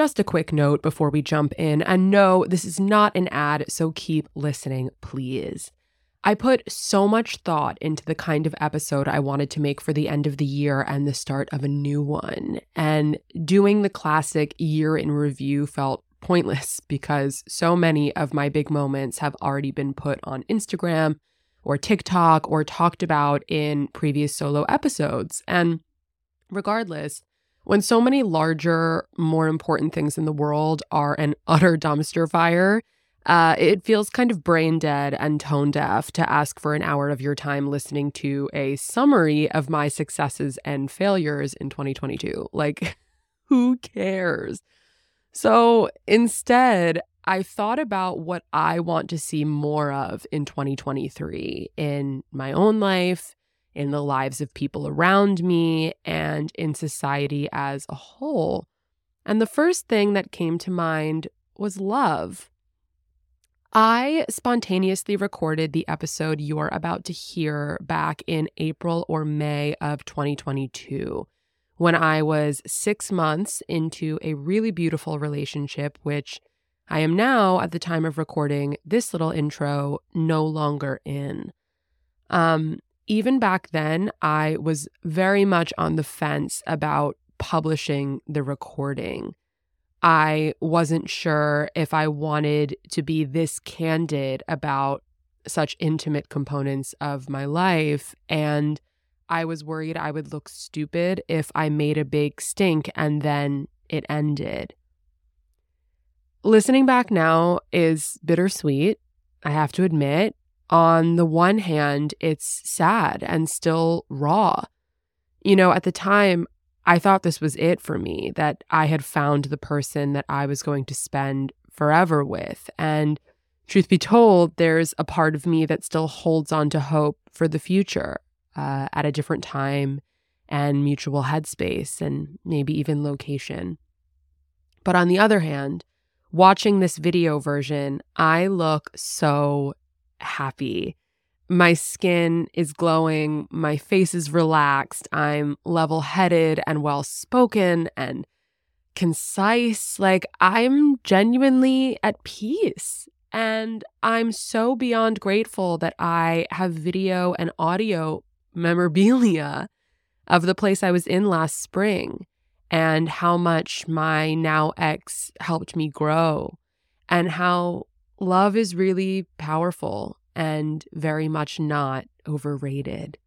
Just a quick note before we jump in. And no, this is not an ad, so keep listening, please. I put so much thought into the kind of episode I wanted to make for the end of the year and the start of a new one. And doing the classic year in review felt pointless because so many of my big moments have already been put on Instagram or TikTok or talked about in previous solo episodes. And regardless, when so many larger, more important things in the world are an utter dumpster fire, uh, it feels kind of brain dead and tone deaf to ask for an hour of your time listening to a summary of my successes and failures in 2022. Like, who cares? So instead, I thought about what I want to see more of in 2023 in my own life, in the lives of people around me, and in society as a whole. And the first thing that came to mind was love. I spontaneously recorded the episode you're about to hear back in April or May of 2022 when I was six months into a really beautiful relationship, which I am now, at the time of recording this little intro, no longer in. Um, even back then, I was very much on the fence about publishing the recording. I wasn't sure if I wanted to be this candid about such intimate components of my life. And I was worried I would look stupid if I made a big stink and then it ended. Listening back now is bittersweet, I have to admit. On the one hand, it's sad and still raw. You know, at the time, I thought this was it for me, that I had found the person that I was going to spend forever with. And truth be told, there's a part of me that still holds on to hope for the future uh, at a different time and mutual headspace and maybe even location. But on the other hand, watching this video version, I look so happy my skin is glowing, my face is relaxed, I'm level headed and well spoken and concise. Like, I'm genuinely at peace. And I'm so beyond grateful that I have video and audio memorabilia of the place I was in last spring and how much my now ex helped me grow and how love is really powerful and very much not overrated.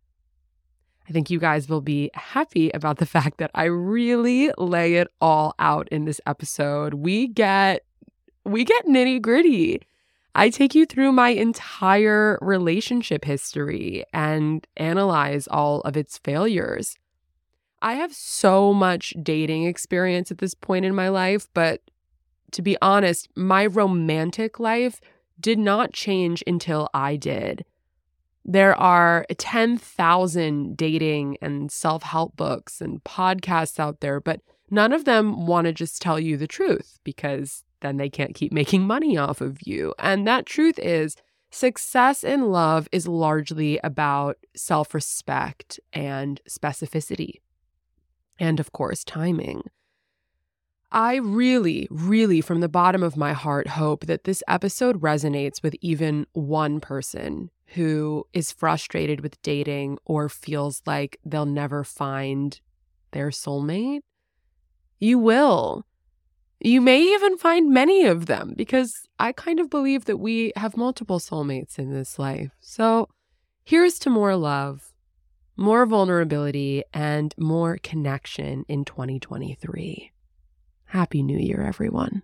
I think you guys will be happy about the fact that I really lay it all out in this episode. We get we get nitty-gritty. I take you through my entire relationship history and analyze all of its failures. I have so much dating experience at this point in my life, but to be honest, my romantic life did not change until I did. There are 10,000 dating and self help books and podcasts out there, but none of them want to just tell you the truth because then they can't keep making money off of you. And that truth is success in love is largely about self respect and specificity. And of course, timing. I really, really, from the bottom of my heart, hope that this episode resonates with even one person who is frustrated with dating or feels like they'll never find their soulmate. You will. You may even find many of them because I kind of believe that we have multiple soulmates in this life. So here's to more love, more vulnerability, and more connection in 2023. Happy New Year, everyone.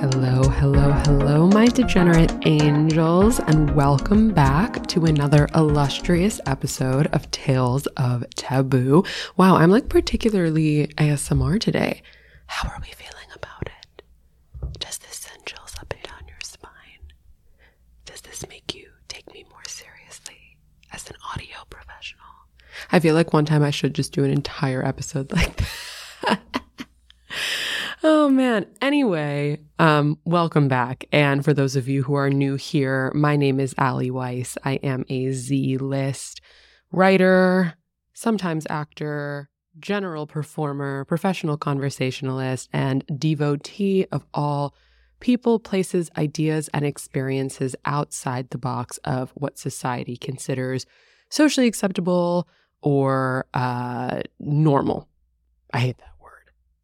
Hello, hello, hello, my degenerate angels, and welcome back to another illustrious episode of Tales of Taboo. Wow, I'm like particularly ASMR today. How are we feeling about it? Does this send chills up and down your spine? Does this make you take me more seriously as an audio professional? I feel like one time I should just do an entire episode like that. Oh man. Anyway, um, welcome back. And for those of you who are new here, my name is Ali Weiss. I am a Z list writer, sometimes actor, general performer, professional conversationalist, and devotee of all people, places, ideas, and experiences outside the box of what society considers socially acceptable or uh, normal. I hate that.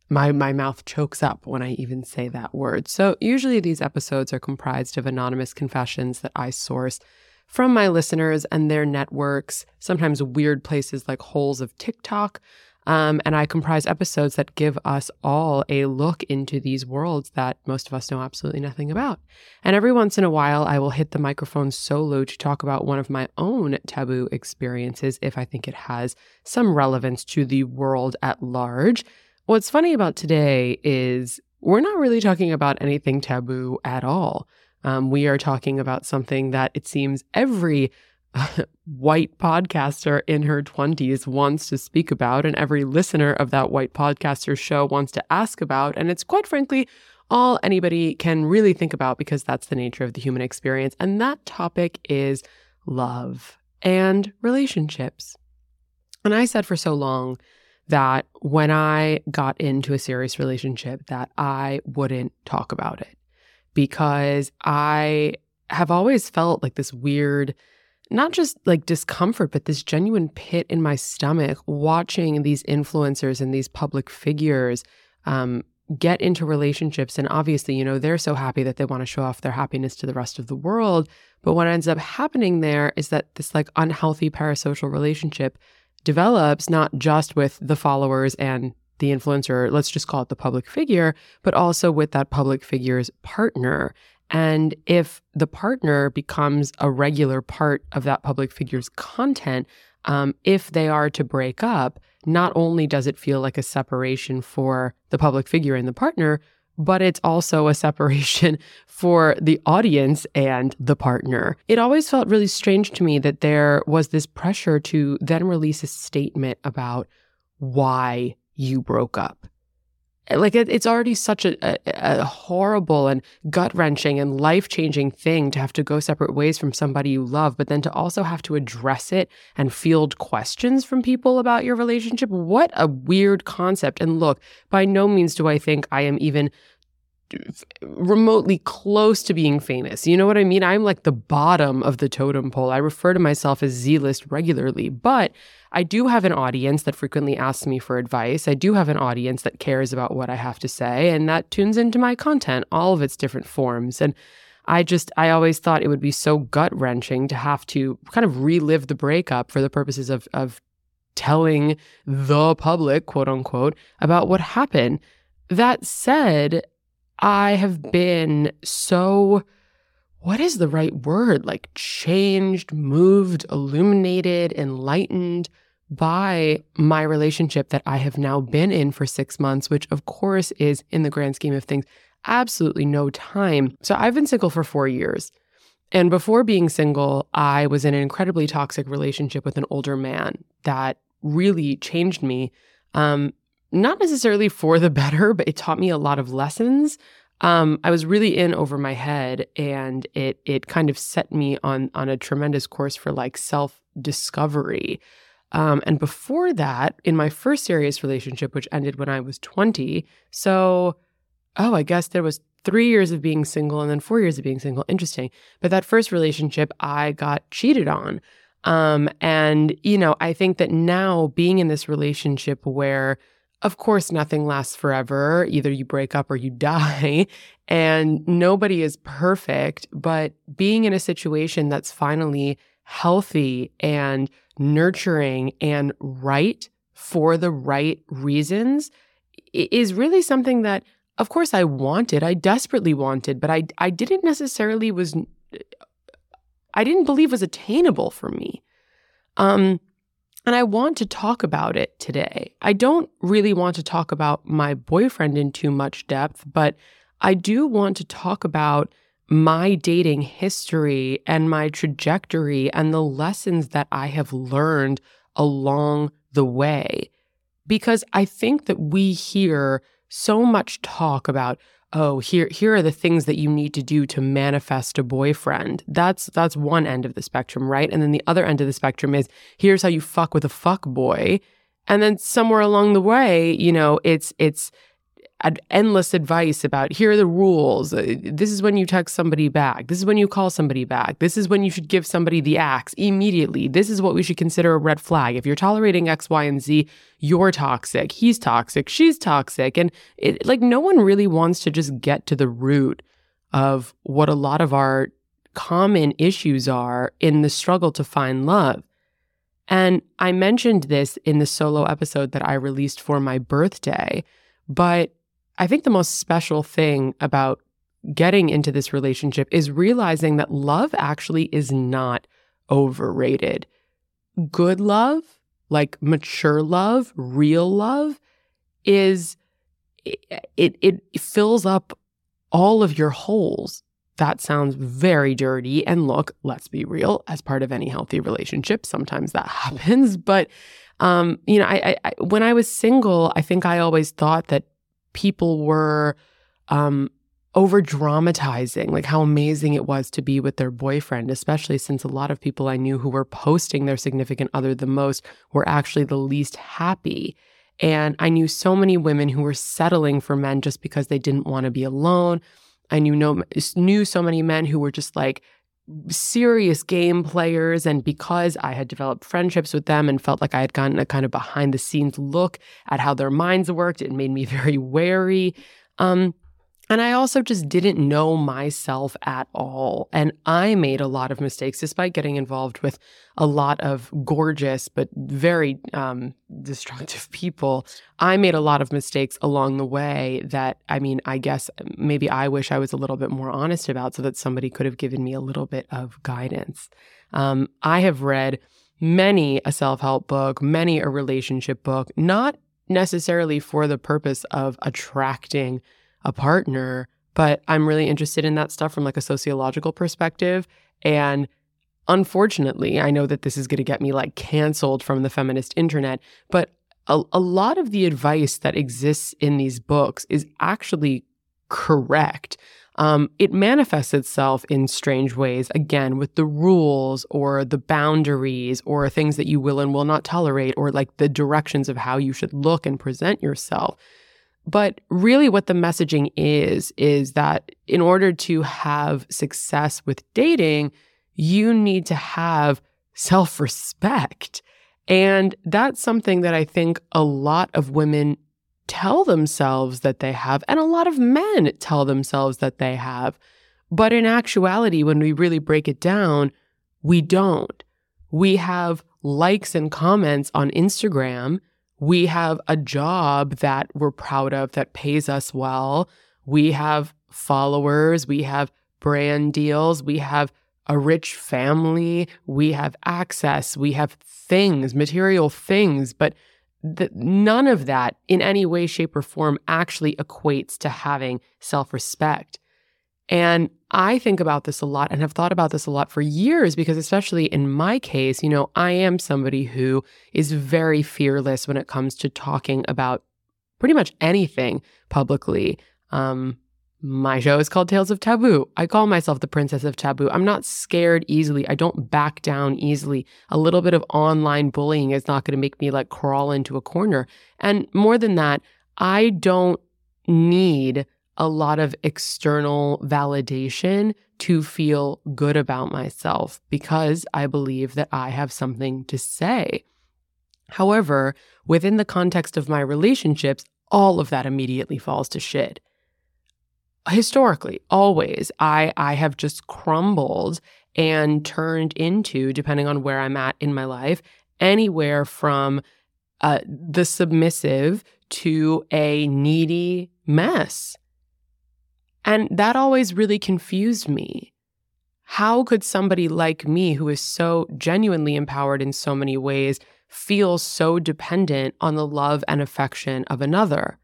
My, my mouth chokes up when I even say that word. So, usually these episodes are comprised of anonymous confessions that I source from my listeners and their networks, sometimes weird places like holes of TikTok, um, and I comprise episodes that give us all a look into these worlds that most of us know absolutely nothing about. And every once in a while, I will hit the microphone solo to talk about one of my own taboo experiences if I think it has some relevance to the world at large. What's funny about today is we're not really talking about anything taboo at all. Um, we are talking about something that it seems every white podcaster in her 20s wants to speak about, and every listener of that white podcaster show wants to ask about. And it's quite frankly all anybody can really think about because that's the nature of the human experience. And that topic is love and relationships. And I said for so long that when I got into a serious relationship that I wouldn't talk about it because I have always felt like this weird not just like discomfort, but this genuine pit in my stomach watching these influencers and these public figures um, get into relationships. And obviously, you know, they're so happy that they want to show off their happiness to the rest of the world. But what ends up happening there is that this like unhealthy parasocial relationship develops not just with the followers and the influencer, let's just call it the public figure, but also with that public figure's partner. And if the partner becomes a regular part of that public figure's content, um, if they are to break up, not only does it feel like a separation for the public figure and the partner, but it's also a separation for the audience and the partner. It always felt really strange to me that there was this pressure to then release a statement about why you broke up like it, it's already such a, a, a horrible and gut wrenching and life changing thing to have to go separate ways from somebody you love, but then to also have to address it and field questions from people about your relationship. What a weird concept. And look, by no means do I think I am even remotely close to being famous. You know what I mean? I'm like the bottom of the totem pole. I refer to myself as Z list regularly, but I do have an audience that frequently asks me for advice. I do have an audience that cares about what I have to say and that tunes into my content, all of its different forms. And I just, I always thought it would be so gut wrenching to have to kind of relive the breakup for the purposes of, of telling the public, quote unquote, about what happened. That said, I have been so, what is the right word? Like changed, moved, illuminated, enlightened by my relationship that I have now been in for six months, which of course is, in the grand scheme of things, absolutely no time. So I've been single for four years. And before being single, I was in an incredibly toxic relationship with an older man that really changed me. Um, not necessarily for the better, but it taught me a lot of lessons. Um, I was really in over my head, and it it kind of set me on on a tremendous course for like self discovery. Um, and before that, in my first serious relationship, which ended when I was twenty, so oh, I guess there was three years of being single and then four years of being single. Interesting. But that first relationship, I got cheated on. Um, and you know, I think that now being in this relationship where of course, nothing lasts forever. Either you break up or you die, and nobody is perfect. But being in a situation that's finally healthy and nurturing and right for the right reasons is really something that, of course, I wanted. I desperately wanted, but I, I didn't necessarily was, I didn't believe was attainable for me. Um, and I want to talk about it today. I don't really want to talk about my boyfriend in too much depth, but I do want to talk about my dating history and my trajectory and the lessons that I have learned along the way. Because I think that we hear so much talk about, oh, here here are the things that you need to do to manifest a boyfriend. That's that's one end of the spectrum, right? And then the other end of the spectrum is here's how you fuck with a fuck boy. And then somewhere along the way, you know, it's it's ad- endless advice about here are the rules. Uh, this is when you text somebody back. This is when you call somebody back. This is when you should give somebody the axe immediately. This is what we should consider a red flag. If you're tolerating X, Y, and Z, you're toxic. He's toxic. She's toxic. And it, like no one really wants to just get to the root of what a lot of our common issues are in the struggle to find love. And I mentioned this in the solo episode that I released for my birthday, but I think the most special thing about getting into this relationship is realizing that love actually is not overrated. Good love, like mature love, real love, is it, it, fills up all of your holes. That sounds very dirty. And look, let's be real, as part of any healthy relationship, sometimes that happens. But, um, you know, I, I, when I was single, I think I always thought that people were um, over dramatizing like how amazing it was to be with their boyfriend, especially since a lot of people I knew who were posting their significant other the most were actually the least happy. And I knew so many women who were settling for men just because they didn't want to be alone. I knew no knew so many men who were just like serious game players. And because I had developed friendships with them and felt like I had gotten a kind of behind the scenes look at how their minds worked, it made me very wary. Um, and I also just didn't know myself at all. And I made a lot of mistakes despite getting involved with a lot of gorgeous but very um, destructive people. I made a lot of mistakes along the way that, I mean, I guess maybe I wish I was a little bit more honest about so that somebody could have given me a little bit of guidance. Um, I have read many a self help book, many a relationship book, not necessarily for the purpose of attracting a partner, but I'm really interested in that stuff from like a sociological perspective. And unfortunately, I know that this is going to get me like canceled from the feminist internet, but a, a lot of the advice that exists in these books is actually correct. Um, it manifests itself in strange ways, again, with the rules or the boundaries or things that you will and will not tolerate, or like the directions of how you should look and present yourself. But really, what the messaging is, is that in order to have success with dating, you need to have self respect. And that's something that I think a lot of women tell themselves that they have, and a lot of men tell themselves that they have. But in actuality, when we really break it down, we don't. We have likes and comments on Instagram we have a job that we're proud of that pays us well. We have followers. We have brand deals. We have a rich family. We have access. We have things, material things. But the, none of that in any way, shape, or form actually equates to having self respect. And I think about this a lot and have thought about this a lot for years because, especially in my case, you know, I am somebody who is very fearless when it comes to talking about pretty much anything publicly. Um, my show is called Tales of Taboo. I call myself the Princess of Taboo. I'm not scared easily. I don't back down easily. A little bit of online bullying is not going to make me like crawl into a corner. And more than that, I don't need a lot of external validation to feel good about myself because I believe that I have something to say. However, within the context of my relationships, all of that immediately falls to shit. Historically, always, I, I have just crumbled and turned into, depending on where I'm at in my life, anywhere from uh, the submissive to a needy mess. And that always really confused me. How could somebody like me, who is so genuinely empowered in so many ways, feel so dependent on the love and affection of another?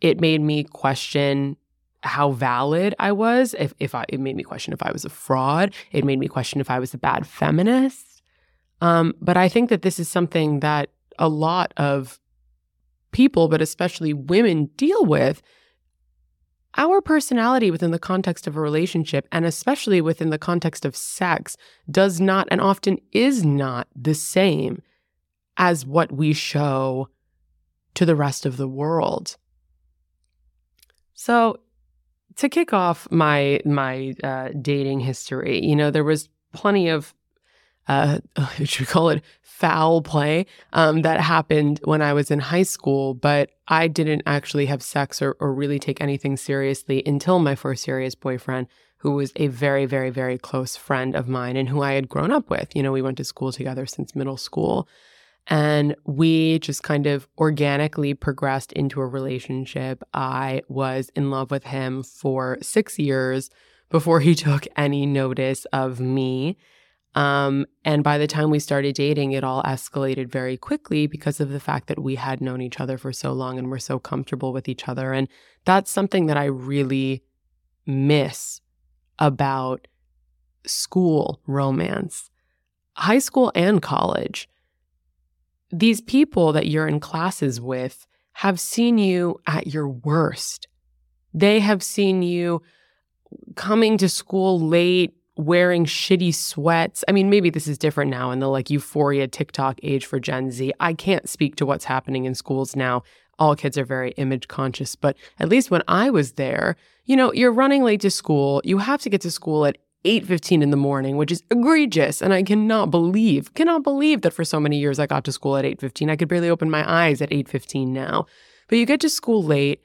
It made me question how valid I was. If, if I, it made me question if I was a fraud. It made me question if I was a bad feminist. Um, but I think that this is something that a lot of people, but especially women, deal with. Our personality within the context of a relationship, and especially within the context of sex, does not and often is not the same as what we show to the rest of the world. So, to kick off my my uh, dating history, you know, there was plenty of uh, should we call it foul play um, that happened when I was in high school, but I didn't actually have sex or, or really take anything seriously until my first serious boyfriend, who was a very, very, very close friend of mine and who I had grown up with. You know, we went to school together since middle school. And we just kind of organically progressed into a relationship. I was in love with him for six years before he took any notice of me. Um, and by the time we started dating, it all escalated very quickly because of the fact that we had known each other for so long and were so comfortable with each other. And that's something that I really miss about school romance, high school and college. These people that you're in classes with have seen you at your worst. They have seen you coming to school late, wearing shitty sweats. I mean, maybe this is different now in the like euphoria TikTok age for Gen Z. I can't speak to what's happening in schools now. All kids are very image conscious, but at least when I was there, you know, you're running late to school. You have to get to school at 8:15 in the morning, which is egregious, and I cannot believe, cannot believe that for so many years I got to school at 8:15. I could barely open my eyes at 8:15 now. But you get to school late,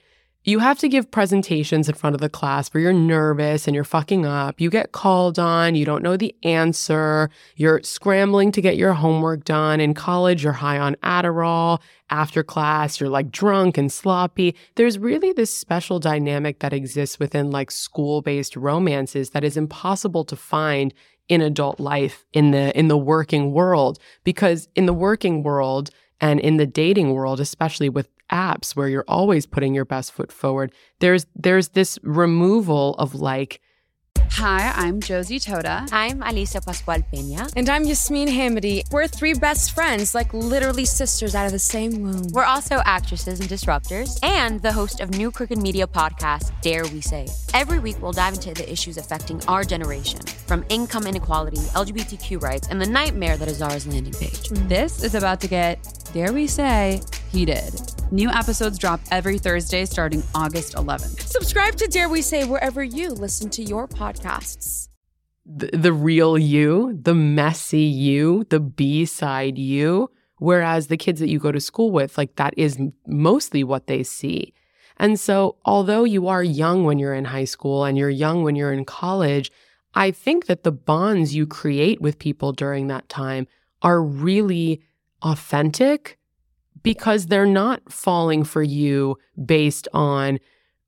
you have to give presentations in front of the class where you're nervous and you're fucking up. You get called on, you don't know the answer, you're scrambling to get your homework done. In college, you're high on Adderall. After class, you're like drunk and sloppy. There's really this special dynamic that exists within like school based romances that is impossible to find in adult life in the in the working world because in the working world and in the dating world especially with apps where you're always putting your best foot forward, there's there's this removal of like Hi, I'm Josie Totah. I'm Alisa Pascual Peña. And I'm Yasmin Hamidi. We're three best friends, like literally sisters out of the same womb. We're also actresses and disruptors, and the host of New Crooked Media podcast, Dare We Say. Every week, we'll dive into the issues affecting our generation, from income inequality, LGBTQ rights, and the nightmare that is Zara's landing page. This is about to get, dare we say, heated. New episodes drop every Thursday starting August 11th. Subscribe to Dare We Say wherever you listen to your podcasts. The, the real you, the messy you, the B side you. Whereas the kids that you go to school with, like that is mostly what they see. And so, although you are young when you're in high school and you're young when you're in college, I think that the bonds you create with people during that time are really authentic because they're not falling for you based on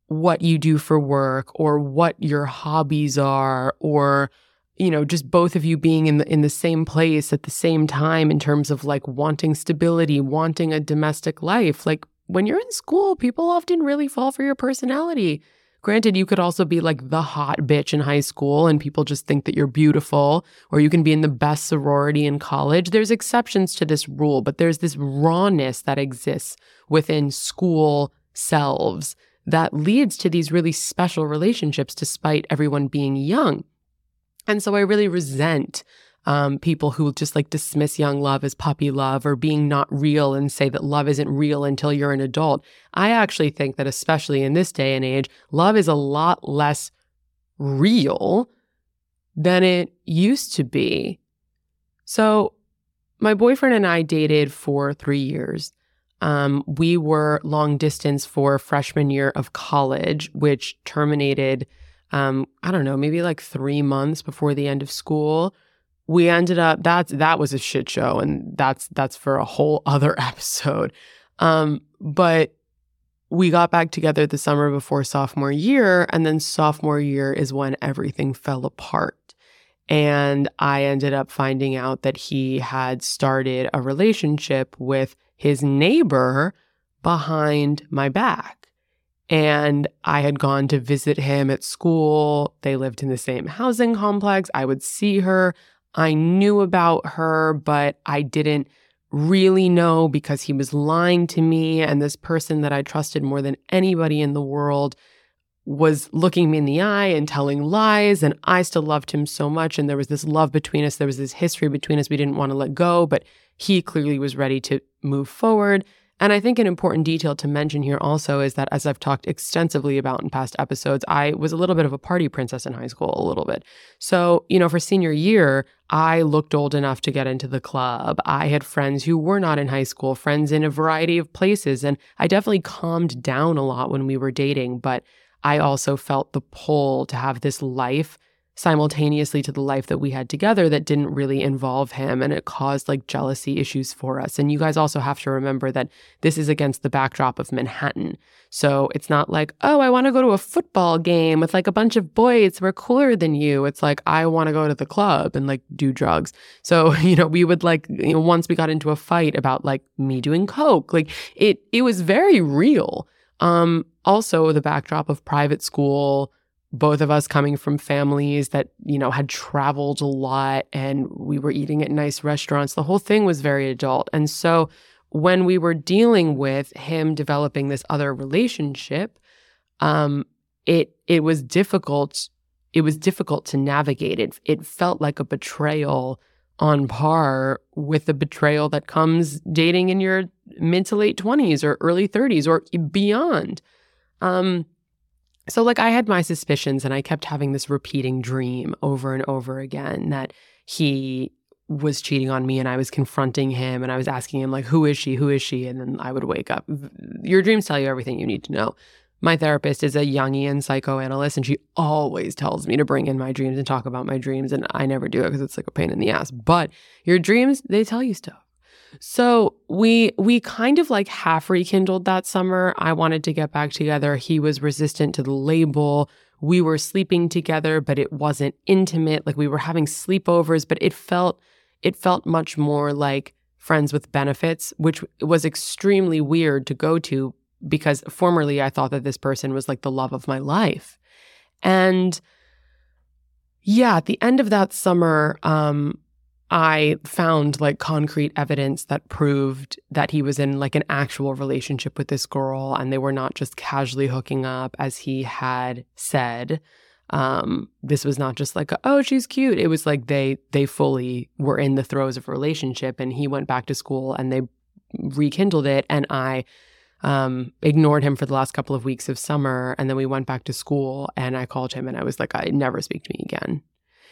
what you do for work or what your hobbies are or you know just both of you being in the in the same place at the same time in terms of like wanting stability wanting a domestic life. Like when you're in school people often really fall for your personality Granted, you could also be like the hot bitch in high school and people just think that you're beautiful, or you can be in the best sorority in college. There's exceptions to this rule, but there's this rawness that exists within school selves that leads to these really special relationships despite everyone being young. And so I really resent um, people who just like dismiss young love as puppy love or being not real and say that love isn't real until you're an adult. I actually think that, especially in this day and age, love is a lot less real than it used to be. So, my boyfriend and I dated for three years. Um, we were long distance for freshman year of college, which terminated, um, I don't know, maybe like three months before the end of school we ended up that's that was a shit show and that's that's for a whole other episode um, but we got back together the summer before sophomore year and then sophomore year is when everything fell apart and i ended up finding out that he had started a relationship with his neighbor behind my back and I had gone to visit him at school. They lived in the same housing complex. I would see her. I knew about her, but I didn't really know because he was lying to me. And this person that I trusted more than anybody in the world was looking me in the eye and telling lies. And I still loved him so much. And there was this love between us. There was this history between us we didn't want to let go, but he clearly was ready to move forward. And I think an important detail to mention here also is that, as I've talked extensively about in past episodes, I was a little bit of a party princess in high school, a little bit. So, you know, for senior year, I looked old enough to get into the club. I had friends who were not in high school, friends in a variety of places. And I definitely calmed down a lot when we were dating, but I also felt the pull to have this life simultaneously to the life that we had together that didn't really involve him and it caused like jealousy issues for us. And you guys also have to remember that this is against the backdrop of Manhattan. So it's not like, oh, I want to go to a football game with like a bunch of boys who are cooler than you. It's like, I want to go to the club and like do drugs. So, you know, we would like, you know, once we got into a fight about like me doing coke, like it, it was very real. Um, also the backdrop of private school, both of us coming from families that, you know, had traveled a lot and we were eating at nice restaurants. The whole thing was very adult. And so when we were dealing with him developing this other relationship, um, it it was difficult. It was difficult to navigate. It it felt like a betrayal on par with the betrayal that comes dating in your mid to late twenties or early thirties or beyond. Um, so, like, I had my suspicions, and I kept having this repeating dream over and over again that he was cheating on me and I was confronting him and I was asking him, like, who is she? Who is she? And then I would wake up. Your dreams tell you everything you need to know. My therapist is a Jungian psychoanalyst, and she always tells me to bring in my dreams and talk about my dreams. And I never do it because it's like a pain in the ass. But your dreams, they tell you stuff. So we we kind of like half rekindled that summer. I wanted to get back together. He was resistant to the label. We were sleeping together, but it wasn't intimate. Like we were having sleepovers, but it felt it felt much more like friends with benefits, which was extremely weird to go to because formerly I thought that this person was like the love of my life. And yeah, at the end of that summer, um, I found like concrete evidence that proved that he was in like an actual relationship with this girl and they were not just casually hooking up as he had said. Um, this was not just like, oh, she's cute. It was like they they fully were in the throes of a relationship and he went back to school and they rekindled it and I um, ignored him for the last couple of weeks of summer and then we went back to school and I called him and I was like, I never speak to me again.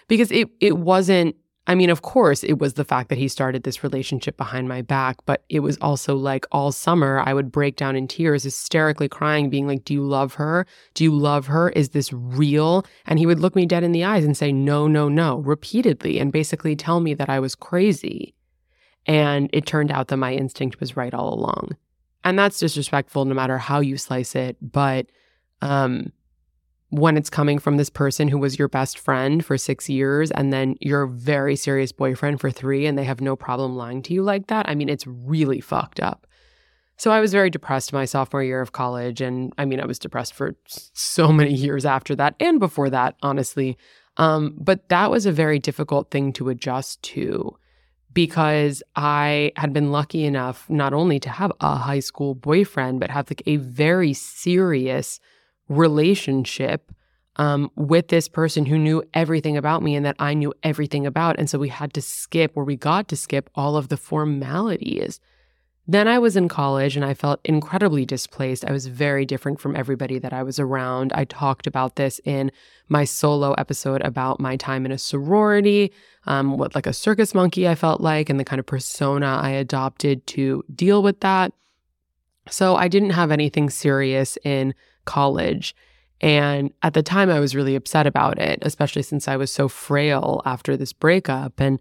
Because it it wasn't I mean, of course, it was the fact that he started this relationship behind my back, but it was also like all summer I would break down in tears, hysterically crying, being like, Do you love her? Do you love her? Is this real? And he would look me dead in the eyes and say, No, no, no, repeatedly, and basically tell me that I was crazy. And it turned out that my instinct was right all along. And that's disrespectful no matter how you slice it. But um, when it's coming from this person who was your best friend for six years and then your very serious boyfriend for three and they have no problem lying to you like that. I mean, it's really fucked up. So I was very depressed my sophomore year of college. And I mean, I was depressed for so many years after that and before that, honestly. Um, but that was a very difficult thing to adjust to because I had been lucky enough not only to have a high school boyfriend, but have like a very serious relationship um, with this person who knew everything about me and that I knew everything about. And so we had to skip, or we got to skip all of the formalities. Then I was in college and I felt incredibly displaced. I was very different from everybody that I was around. I talked about this in my solo episode about my time in a sorority, um, what like a circus monkey I felt like, and the kind of persona I adopted to deal with that. So I didn't have anything serious in college. And at the time, I was really upset about it, especially since I was so frail after this breakup. And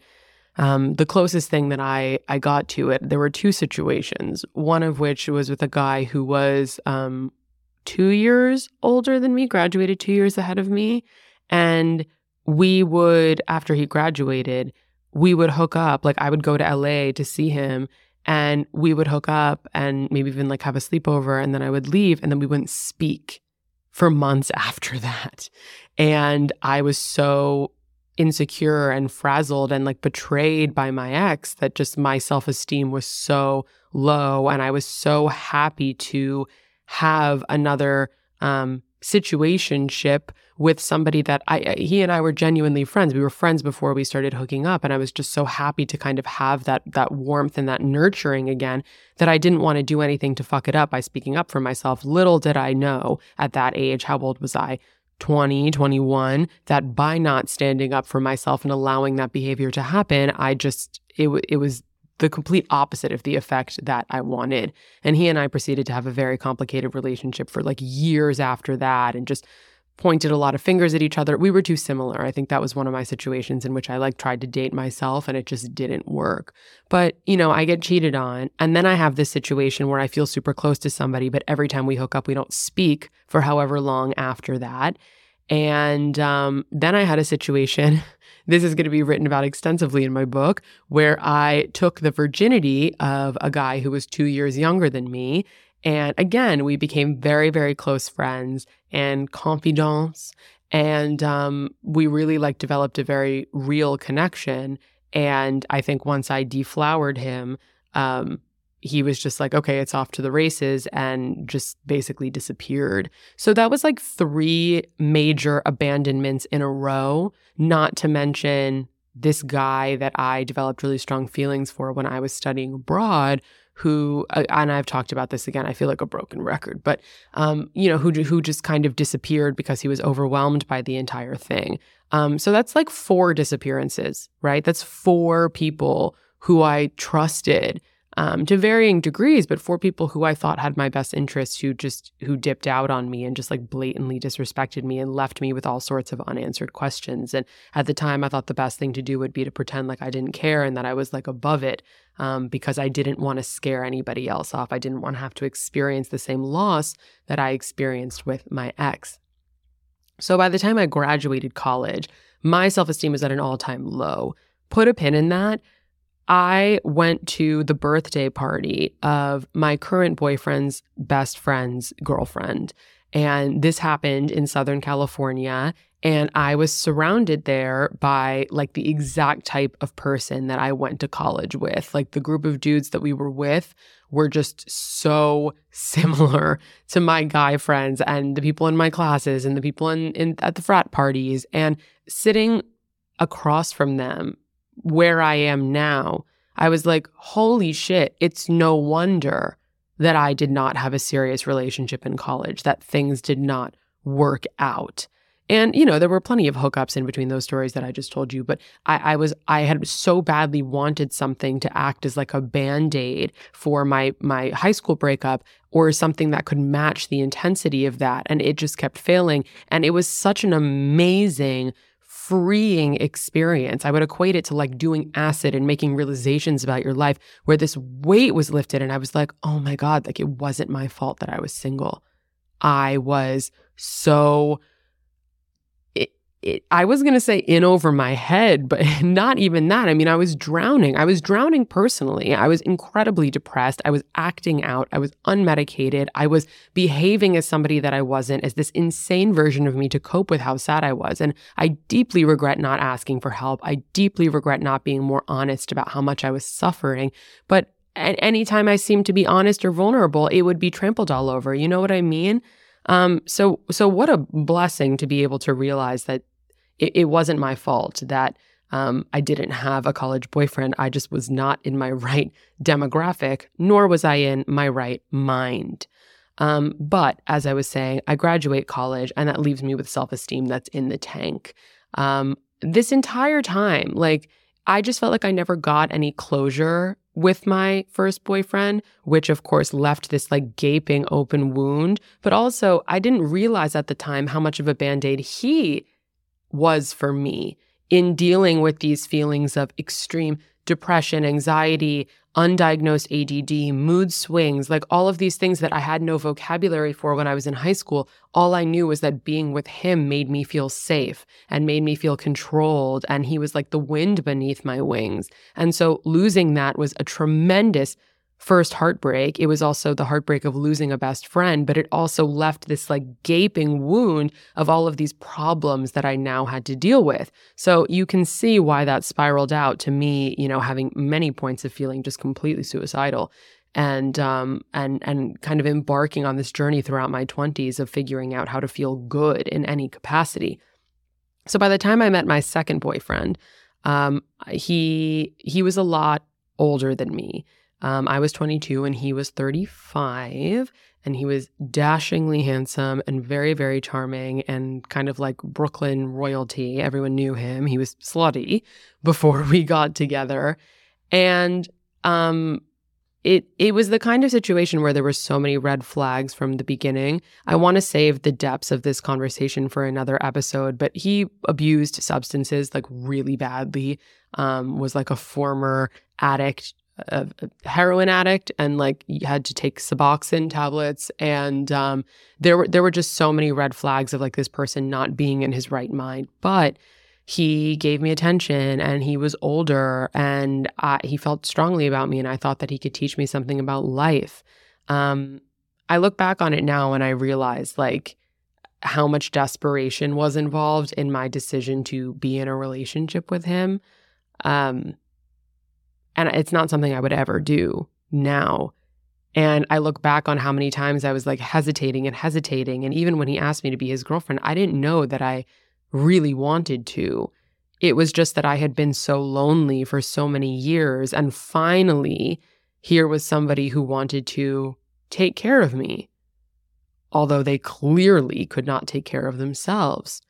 um, the closest thing that I, I got to it, there were two situations. One of which was with a guy who was um, two years older than me, graduated two years ahead of me. And we would, after he graduated, we would hook up. Like I would go to LA to see him and we would hook up and maybe even like have a sleepover and then I would leave and then we wouldn't speak for months after that. And I was so insecure and frazzled and like betrayed by my ex that just my self esteem was so low. And I was so happy to have another um, situationship with somebody that I he and I were genuinely friends. We were friends before we started hooking up and I was just so happy to kind of have that that warmth and that nurturing again that I didn't want to do anything to fuck it up by speaking up for myself. Little did I know at that age how old was I? 20, 21, that by not standing up for myself and allowing that behavior to happen, I just, it, it was the complete opposite of the effect that I wanted. And he and I proceeded to have a very complicated relationship for like years after that and just pointed a lot of fingers at each other. We were too similar. I think that was one of my situations in which I like tried to date myself and it just didn't work. But, you know, I get cheated on and then I have this situation where I feel super close to somebody, but every time we hook up, we don't speak for however long after that. And um, then I had a situation, this is going to be written about extensively in my book, where I took the virginity of a guy who was two years younger than me. And again, we became very, very close friends and confidants. And um, we really like developed a very real connection. And I think once I deflowered him, um, he was just like, okay, it's off to the races and just basically disappeared. So that was like three major abandonments in a row, not to mention this guy that I developed really strong feelings for when I was studying abroad. Who uh, and I've talked about this again. I feel like a broken record, but um, you know, who who just kind of disappeared because he was overwhelmed by the entire thing. Um, so that's like four disappearances, right? That's four people who I trusted um, to varying degrees, but for people who I thought had my best interests who just who dipped out on me and just like blatantly disrespected me and left me with all sorts of unanswered questions. And at the time, I thought the best thing to do would be to pretend like I didn't care and that I was like above it um, because I didn't want to scare anybody else off. I didn't want to have to experience the same loss that I experienced with my ex. So by the time I graduated college, my self esteem was at an all time low. Put a pin in that I went to the birthday party of my current boyfriend's best friend's girlfriend. And this happened in Southern California. And I was surrounded there by like the exact type of person that I went to college with. Like the group of dudes that we were with were just so similar to my guy friends and the people in my classes and the people in, in at the frat parties. And sitting across from them where I am now, I was like, holy shit, it's no wonder that I did not have a serious relationship in college, that things did not work out. And, you know, there were plenty of hookups in between those stories that I just told you, but I, I was, I had so badly wanted something to act as like a band-aid for my, my high school breakup or something that could match the intensity of that. And it just kept failing. And it was such an amazing freeing experience. I would equate it to like doing acid and making realizations about your life where this weight was lifted. And I was like, oh my God, like it wasn't my fault that I was single. I was so it, I was going to say in over my head, but not even that. I mean, I was drowning. I was drowning personally. I was incredibly depressed. I was acting out. I was unmedicated. I was behaving as somebody that I wasn't, as this insane version of me to cope with how sad I was. And I deeply regret not asking for help. I deeply regret not being more honest about how much I was suffering. But anytime I seemed to be honest or vulnerable, it would be trampled all over. You know what I mean? Um, so so what a blessing to be able to realize that it, it wasn't my fault that um, I didn't have a college boyfriend. I just was not in my right demographic, nor was I in my right mind. Um, but as I was saying, I graduate college, and that leaves me with self esteem that's in the tank. Um, this entire time, like, I just felt like I never got any closure with my first boyfriend, which of course left this like gaping open wound. But also, I didn't realize at the time how much of a band aid he was for me in dealing with these feelings of extreme depression, anxiety, undiagnosed ADD, mood swings, like all of these things that I had no vocabulary for when I was in high school. All I knew was that being with him made me feel safe and made me feel controlled. And he was like the wind beneath my wings. And so losing that was a tremendous first heartbreak. It was also the heartbreak of losing a best friend, but it also left this like gaping wound of all of these problems that I now had to deal with. So you can see why that spiraled out to me, you know, having many points of feeling just completely suicidal and um and and kind of embarking on this journey throughout my 20s of figuring out how to feel good in any capacity. So by the time I met my second boyfriend, um he he was a lot older than me. Um, I was 22 and he was 35, and he was dashingly handsome and very, very charming and kind of like Brooklyn royalty. Everyone knew him. He was slutty before we got together. And um, it it was the kind of situation where there were so many red flags from the beginning. I want to save the depths of this conversation for another episode, but he abused substances like really badly. Um, was like a former addict, a, heroin addict, and like you had to take Suboxone tablets. And um, there were there were just so many red flags of like this person not being in his right mind. But he gave me attention and he was older and I, he felt strongly about me and I thought that he could teach me something about life. Um, I look back on it now and I realize like how much desperation was involved in my decision to be in a relationship with him. Um, and it's not something I would ever do now. And I look back on how many times I was like hesitating and hesitating. And even when he asked me to be his girlfriend, I didn't know that I really wanted to. It was just that I had been so lonely for so many years. And finally, here was somebody who wanted to take care of me, although they clearly could not take care of themselves.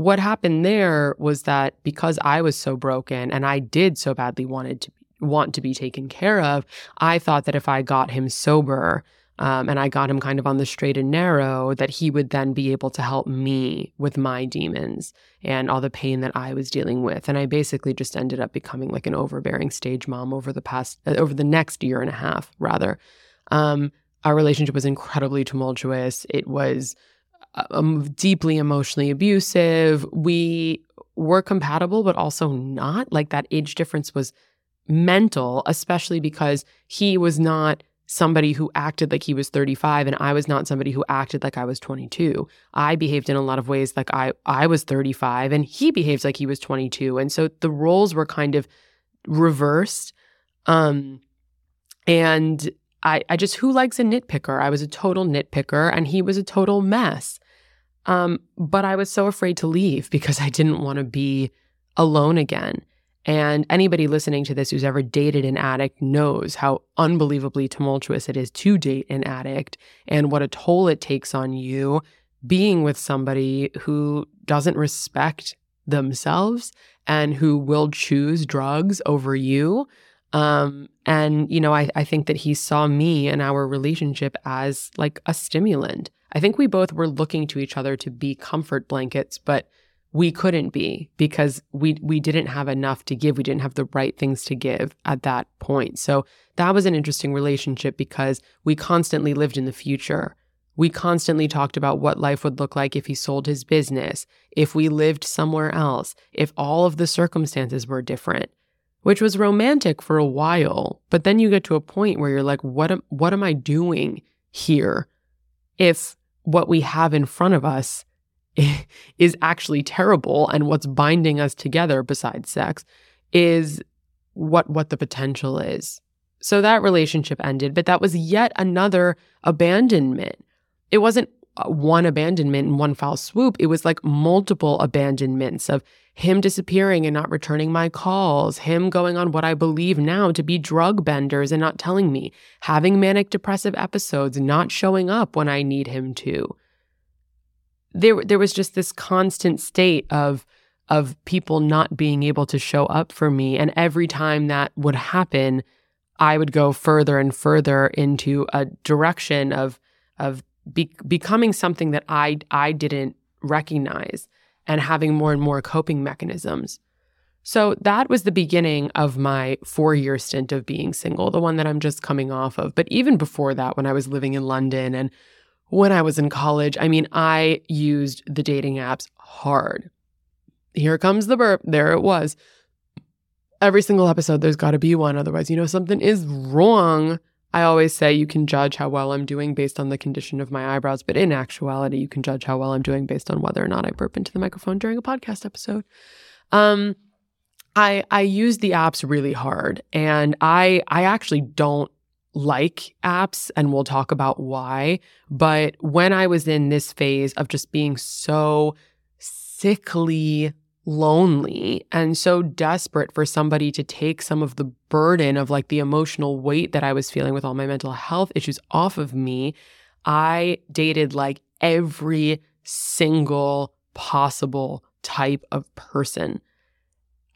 What happened there was that because I was so broken and I did so badly wanted to want to be taken care of, I thought that if I got him sober, um, and I got him kind of on the straight and narrow, that he would then be able to help me with my demons and all the pain that I was dealing with. And I basically just ended up becoming like an overbearing stage mom over the past, uh, over the next year and a half, rather. Um, our relationship was incredibly tumultuous. It was um, deeply emotionally abusive. We were compatible, but also not. Like that age difference was mental, especially because he was not somebody who acted like he was 35 and I was not somebody who acted like I was 22. I behaved in a lot of ways like I I was 35 and he behaves like he was 22 and so the roles were kind of reversed um and I I just who likes a nitpicker? I was a total nitpicker and he was a total mess. Um but I was so afraid to leave because I didn't want to be alone again. And anybody listening to this who's ever dated an addict knows how unbelievably tumultuous it is to date an addict and what a toll it takes on you being with somebody who doesn't respect themselves and who will choose drugs over you. Um, and, you know, I, I think that he saw me and our relationship as like a stimulant. I think we both were looking to each other to be comfort blankets, but we couldn't be because we we didn't have enough to give. We didn't have the right things to give at that point. So that was an interesting relationship because we constantly lived in the future. We constantly talked about what life would look like if he sold his business if we lived somewhere else if all of the circumstances were different which was romantic for a while but then you get to a point where you're like what am what am i doing here if what we have in front of us is actually terrible and what's binding us together besides sex is what what the potential is. So that relationship ended, but that was yet another abandonment. It wasn't uh, one abandonment in one foul swoop. It was like multiple abandonments of him disappearing and not returning my calls, him going on what I believe now to be drug benders and not telling me, having manic depressive episodes, not showing up when I need him to. There there was just this constant state of of people not being able to show up for me. And every time that would happen I would go further and further into a direction of of be, becoming something that I I didn't recognize and having more and more coping mechanisms. So that was the beginning of my 4-year stint of being single, the one that I'm just coming off of. But even before that when I was living in London and when I was in college, I mean, I used the dating apps hard. Here comes the burp. There it was. every single episode, there's got to be one. Otherwise, you know, something is wrong. I always say you can judge how well I'm doing based on the condition of my eyebrows, but in actuality, you can judge how well I'm doing based on whether or not I burp into the microphone during a podcast episode. Um, I I use the apps really hard, and I I actually don't like apps, and we'll talk about why. But when I was in this phase of just being so sickly lonely and so desperate for somebody to take some of the burden of like the emotional weight that I was feeling with all my mental health issues off of me, I dated like every single possible type of person.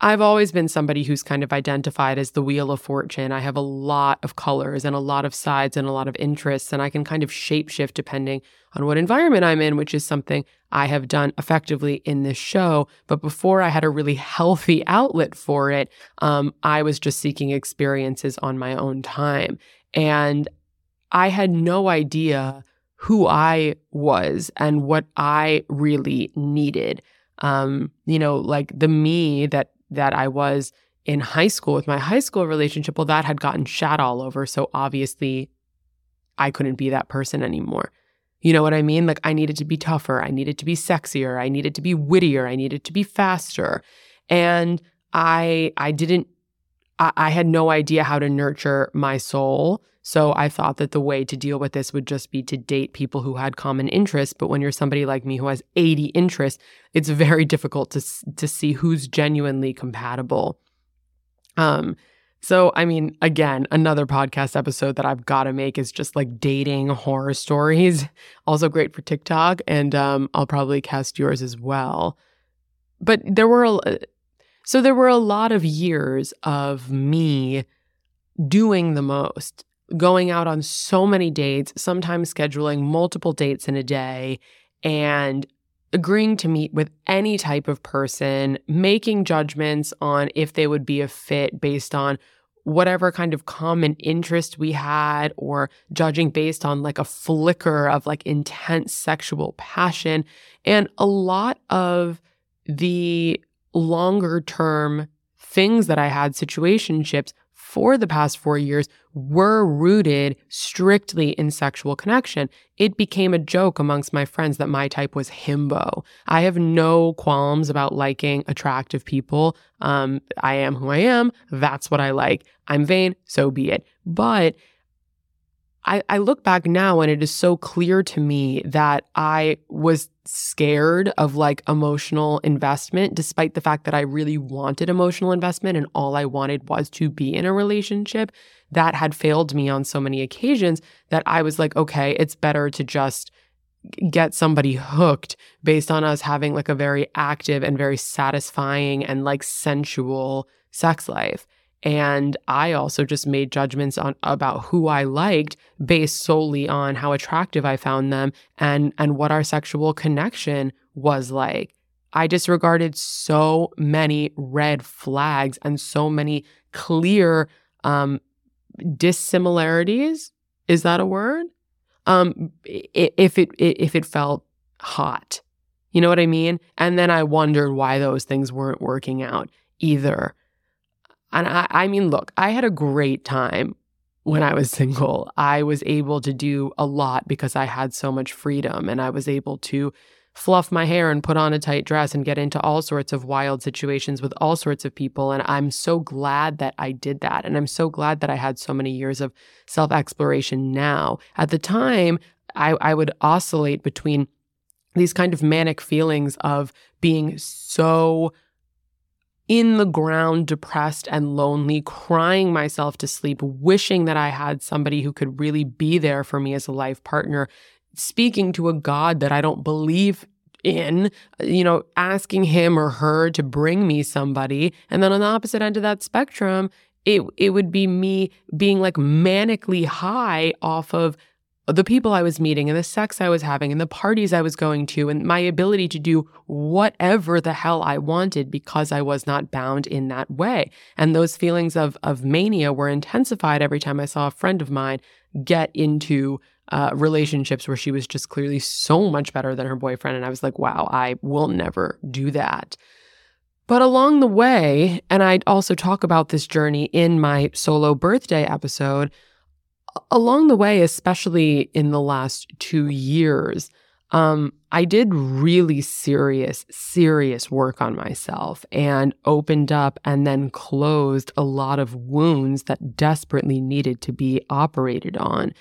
I've always been somebody who's kind of identified as the wheel of fortune. I have a lot of colors and a lot of sides and a lot of interests, and I can kind of shapeshift depending on what environment I'm in, which is something I have done effectively in this show. But before I had a really healthy outlet for it, um, I was just seeking experiences on my own time. And I had no idea who I was and what I really needed. Um, you know, like the me that that I was in high school with my high school relationship, well, that had gotten shat all over. So obviously, I couldn't be that person anymore. You know what I mean? Like, I needed to be tougher. I needed to be sexier. I needed to be wittier. I needed to be faster. And I, I didn't, I, I had no idea how to nurture my soul. So I thought that the way to deal with this would just be to date people who had common interests. But when you're somebody like me who has 80 interests, it's very difficult to to see who's genuinely compatible. Um, so I mean, again, another podcast episode that I've got to make is just like dating horror stories. Also great for TikTok, and um, I'll probably cast yours as well. But there were a, so there were a lot of years of me doing the most going out on so many dates, sometimes scheduling multiple dates in a day, and agreeing to meet with any type of person, making judgments on if they would be a fit based on whatever kind of common interest we had, or judging based on like a flicker of like intense sexual passion. And a lot of the longer term things that I had, situationships, for the past four years were rooted strictly in sexual connection. It became a joke amongst my friends that my type was himbo. I have no qualms about liking attractive people. Um, I am who I am. That's what I like. I'm vain, so be it. But I, I look back now and it is so clear to me that I was scared of like emotional investment, despite the fact that I really wanted emotional investment and all I wanted was to be in a relationship. That had failed me on so many occasions that I was like, okay, it's better to just get somebody hooked based on us having like a very active and very satisfying and like sensual sex life. And I also just made judgments on about who I liked based solely on how attractive I found them and and what our sexual connection was like. I disregarded so many red flags and so many clear um, dissimilarities. Is that a word? Um, if it if it felt hot, you know what I mean. And then I wondered why those things weren't working out either. And I, I mean, look, I had a great time when I was single. I was able to do a lot because I had so much freedom and I was able to fluff my hair and put on a tight dress and get into all sorts of wild situations with all sorts of people. And I'm so glad that I did that. And I'm so glad that I had so many years of self exploration now. At the time, I, I would oscillate between these kind of manic feelings of being so in the ground, depressed and lonely, crying myself to sleep, wishing that I had somebody who could really be there for me as a life partner, speaking to a God that I don't believe in, you know, asking him or her to bring me somebody. And then on the opposite end of that spectrum, it it would be me being like manically high off of the people I was meeting and the sex I was having and the parties I was going to and my ability to do whatever the hell I wanted because I was not bound in that way. And those feelings of, of mania were intensified every time I saw a friend of mine get into uh, relationships where she was just clearly so much better than her boyfriend. And I was like, wow, I will never do that. But along the way, and I also talk about this journey in my solo birthday episode, along the way, especially in the last two years, um, I did really serious, serious work on myself and opened up and then closed a lot of wounds that desperately needed to be operated on.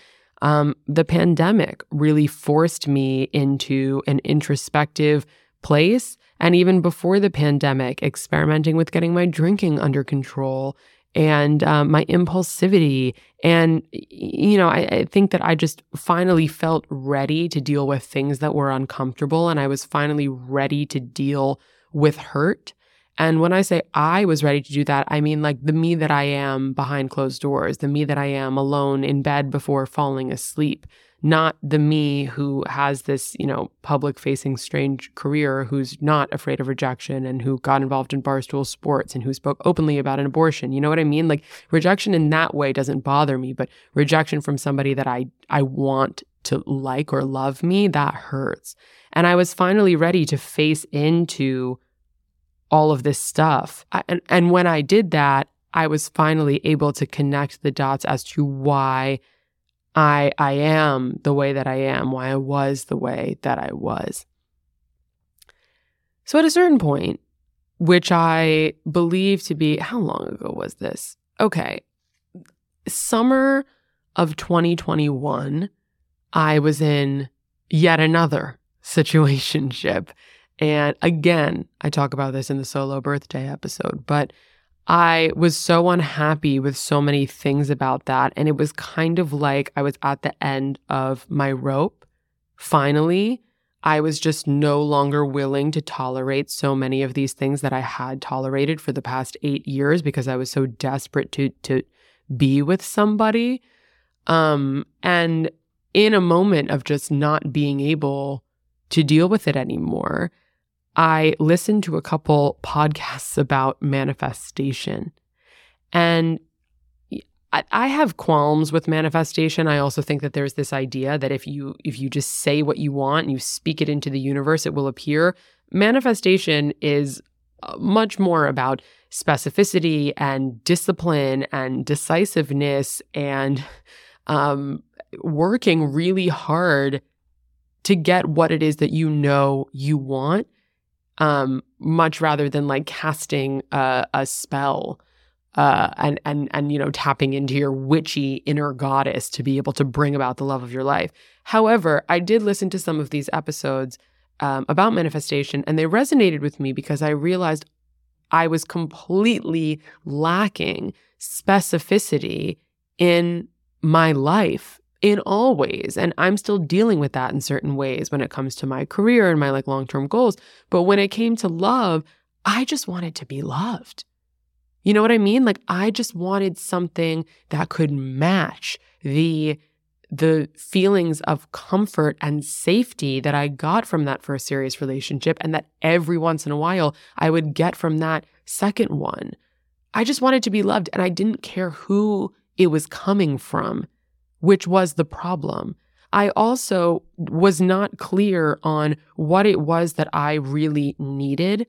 Um, the pandemic really forced me into an introspective place. And even before the pandemic, experimenting with getting my drinking under control and um, my impulsivity. And, you know, I, I, think that I just finally felt ready to deal with things that were uncomfortable. And I was finally ready to deal with hurt. And when I say I was ready to do that, I mean like the me that I am behind closed doors, the me that I am alone in bed before falling asleep, not the me who has this, you know, public facing strange career who's not afraid of rejection and who got involved in barstool sports and who spoke openly about an abortion. You know what I mean? Like rejection in that way doesn't bother me, but rejection from somebody that I I want to like or love me, that hurts. And I was finally ready to face into all of this stuff. I, and, and when I did that, I was finally able to connect the dots as to why I, I am the way that I am, why I was the way that I was. So at a certain point, which I believe to be, how long ago was this? Okay. Summer of 2021, I was in yet another situationship and again, I talk about this in the solo birthday episode, but I was so unhappy with so many things about that. And it was kind of like I was at the end of my rope. Finally, I was just no longer willing to tolerate so many of these things that I had tolerated for the past eight years because I was so desperate to to be with somebody. Um, and in a moment of just not being able to deal with it anymore, I listened to a couple podcasts about manifestation. And I, have qualms with manifestation. I also think that there's this idea that if you if you just say what you want and you speak it into the universe, it will appear. Manifestation is uh, much more about specificity and discipline and decisiveness and um, working really hard to get what it is that you know you want um, much rather than like casting a, a spell uh, and and and you know tapping into your witchy inner goddess to be able to bring about the love of your life. However, I did listen to some of these episodes um, about manifestation, and they resonated with me because I realized I was completely lacking specificity in my life in all ways. And I'm still dealing with that in certain ways when it comes to my career and my like long-term goals. But when it came to love, I just wanted to be loved. You know what I mean? Like I just wanted something that could match the the feelings of comfort and safety that I got from that first serious relationship and that every once in a while I would get from that second one. I just wanted to be loved and I didn't care who it was coming from which was the problem. I also was not clear on what it was that I really needed.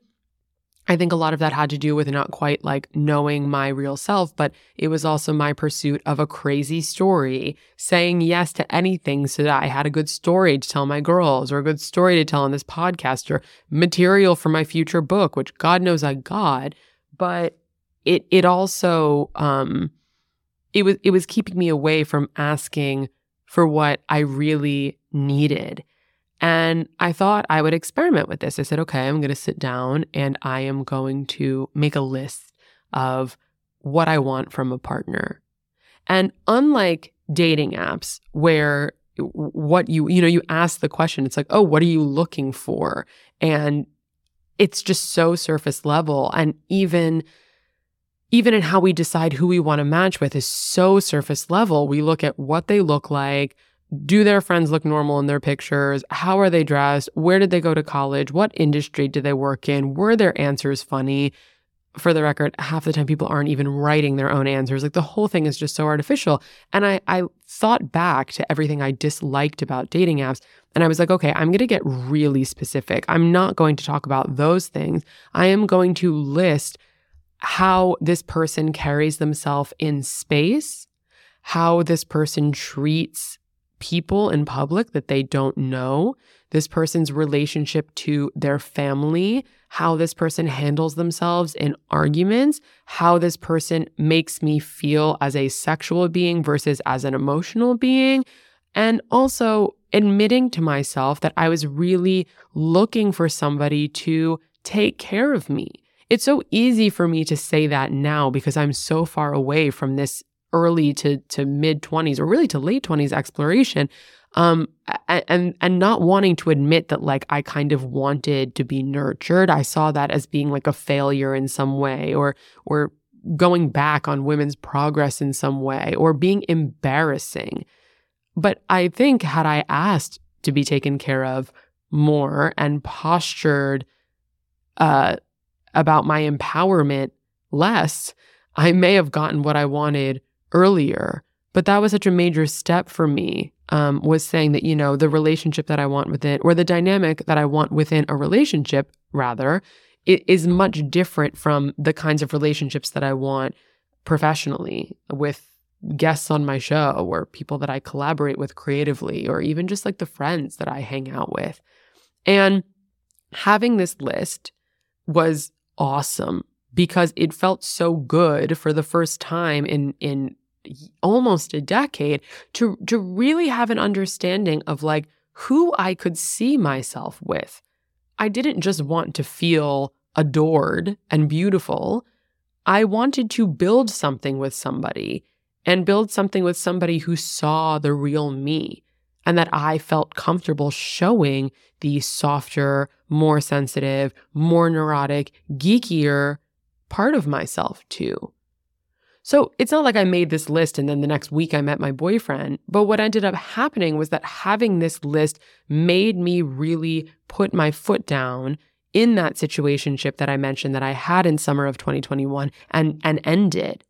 I think a lot of that had to do with not quite like knowing my real self, but it was also my pursuit of a crazy story, saying yes to anything so that I had a good story to tell my girls or a good story to tell on this podcast or material for my future book, which God knows I got. But it it also um it was it was keeping me away from asking for what I really needed. And I thought I would experiment with this. I said, okay, I'm going to sit down and I am going to make a list of what I want from a partner. And unlike dating apps where what you you know you ask the question it's like oh what are you looking for and it's just so surface level and even even in how we decide who we want to match with is so surface level. We look at what they look like. Do their friends look normal in their pictures? How are they dressed? Where did they go to college? What industry did they work in? Were their answers funny? for the record, half the time people aren't even writing their own answers. Like the whole thing is just so artificial. And I, I thought back to everything I disliked about dating apps. And I was like, okay, I'm going to get really specific. I'm not going to talk about those things. I am going to list how this person carries themselves in space, how this person treats people in public that they don't know, this person's relationship to their family, how this person handles themselves in arguments, how this person makes me feel as a sexual being versus as an emotional being, and also admitting to myself that I was really looking for somebody to take care of me. It's so easy for me to say that now because I'm so far away from this early to to mid 20s or really to late 20s exploration um and and not wanting to admit that like I kind of wanted to be nurtured. I saw that as being like a failure in some way or or going back on women's progress in some way or being embarrassing. But I think had I asked to be taken care of more and postured uh about my empowerment less I may have gotten what I wanted earlier. But that was such a major step for me, um, was saying that, you know, the relationship that I want within, or the dynamic that I want within a relationship, rather, it is much different from the kinds of relationships that I want professionally with guests on my show or people that I collaborate with creatively, or even just like the friends that I hang out with. And having this list was awesome because it felt so good for the first time in in almost a decade to to really have an understanding of like who I could see myself with. I didn't just want to feel adored and beautiful. I wanted to build something with somebody and build something with somebody who saw the real me and that I felt comfortable showing the softer, more sensitive, more neurotic, geekier part of myself too. So it's not like I made this list and then the next week I met my boyfriend. But what ended up happening was that having this list made me really put my foot down in that situationship that I mentioned that I had in summer of 2021 and, and ended.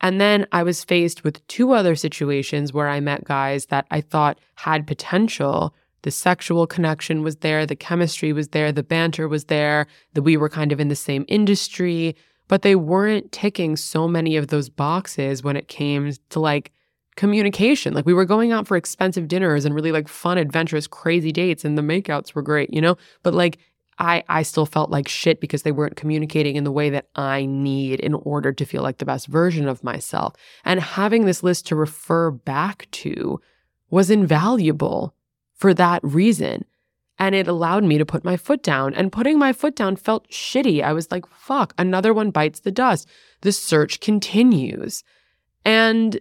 And then I was faced with two other situations where I met guys that I thought had potential. The sexual connection was there, the chemistry was there, the banter was there, that we were kind of in the same industry but they weren't ticking so many of those boxes when it came to like communication. Like we were going out for expensive dinners and really like fun, adventurous, crazy dates, and the makeouts were great, you know? But like I I still felt like shit because they weren't communicating in the way that I need in order to feel like the best version of myself. And having this list to refer back to was invaluable for that reason. And it allowed me to put my foot down. And putting my foot down felt shitty. I was like, fuck, another one bites the dust. The search continues. And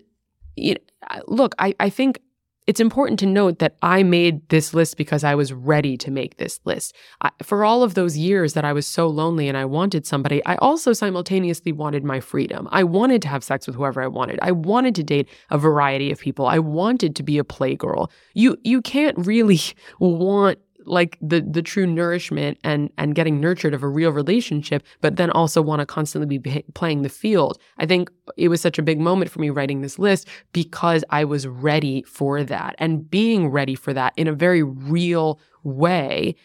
look, I, I think it's important to note that I made this list because I was ready to make this list. I, for all of those years that I was so lonely and I wanted somebody, I also simultaneously wanted my freedom. I wanted to have sex with whoever I wanted. I wanted to date a variety of people. I wanted to be a playgirl. You you can't really want like the the true nourishment and and getting nurtured of a real relationship but then also want to constantly be playing the field i think it was such a big moment for me writing this list because i was ready for that and being ready for that in a very real way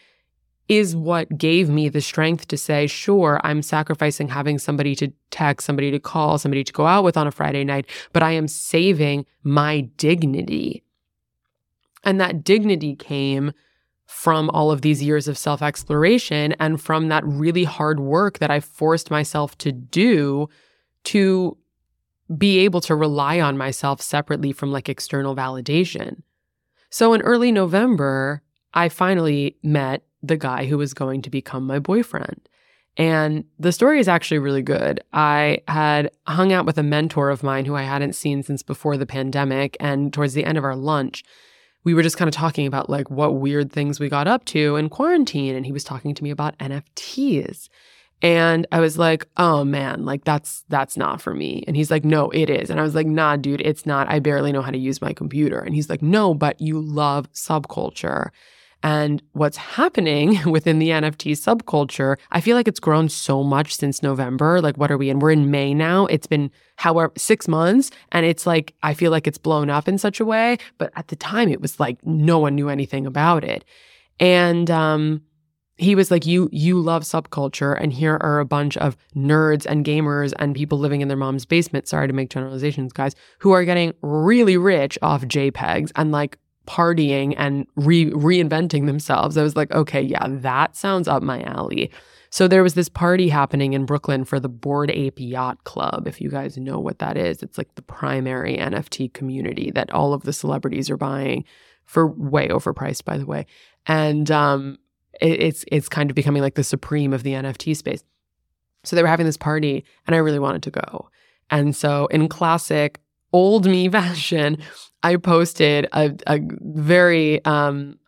is what gave me the strength to say, sure, I'm sacrificing having somebody to text, somebody to call, somebody to go out with on a Friday night, but I am saving my dignity. And that dignity came from all of these years of self exploration and from that really hard work that I forced myself to do to be able to rely on myself separately from like external validation. So in early November, I finally met the guy who was going to become my boyfriend. And the story is actually really good. I had hung out with a mentor of mine who I hadn't seen since before the pandemic. And towards the end of our lunch, we were just kind of talking about like what weird things we got up to in quarantine. And he was talking to me about NFTs. And I was like, oh man, like that's that's not for me. And he's like, no, it is. And I was like, nah, dude, it's not. I barely know how to use my computer. And he's like, no, but you love subculture. And what's happening within the NFT subculture, I feel like it's grown so much since November. Like, what are we in? We're in May now. It's been, however, six months. And it's like, I feel like it's blown up in such a way. But at the time, it was like no one knew anything about it. And, um, he was like you you love subculture and here are a bunch of nerds and gamers and people living in their mom's basement sorry to make generalizations guys who are getting really rich off jpegs and like partying and re- reinventing themselves. I was like, okay, yeah, that sounds up my alley. So there was this party happening in Brooklyn for the Bored Ape Yacht Club. If you guys know what that is, it's like the primary NFT community that all of the celebrities are buying for way overpriced, by the way. And um, it, it's it's kind of becoming like the supreme of the NFT space. So they were having this party, and I really wanted to go. And so, in classic old me fashion, I posted a, a very um,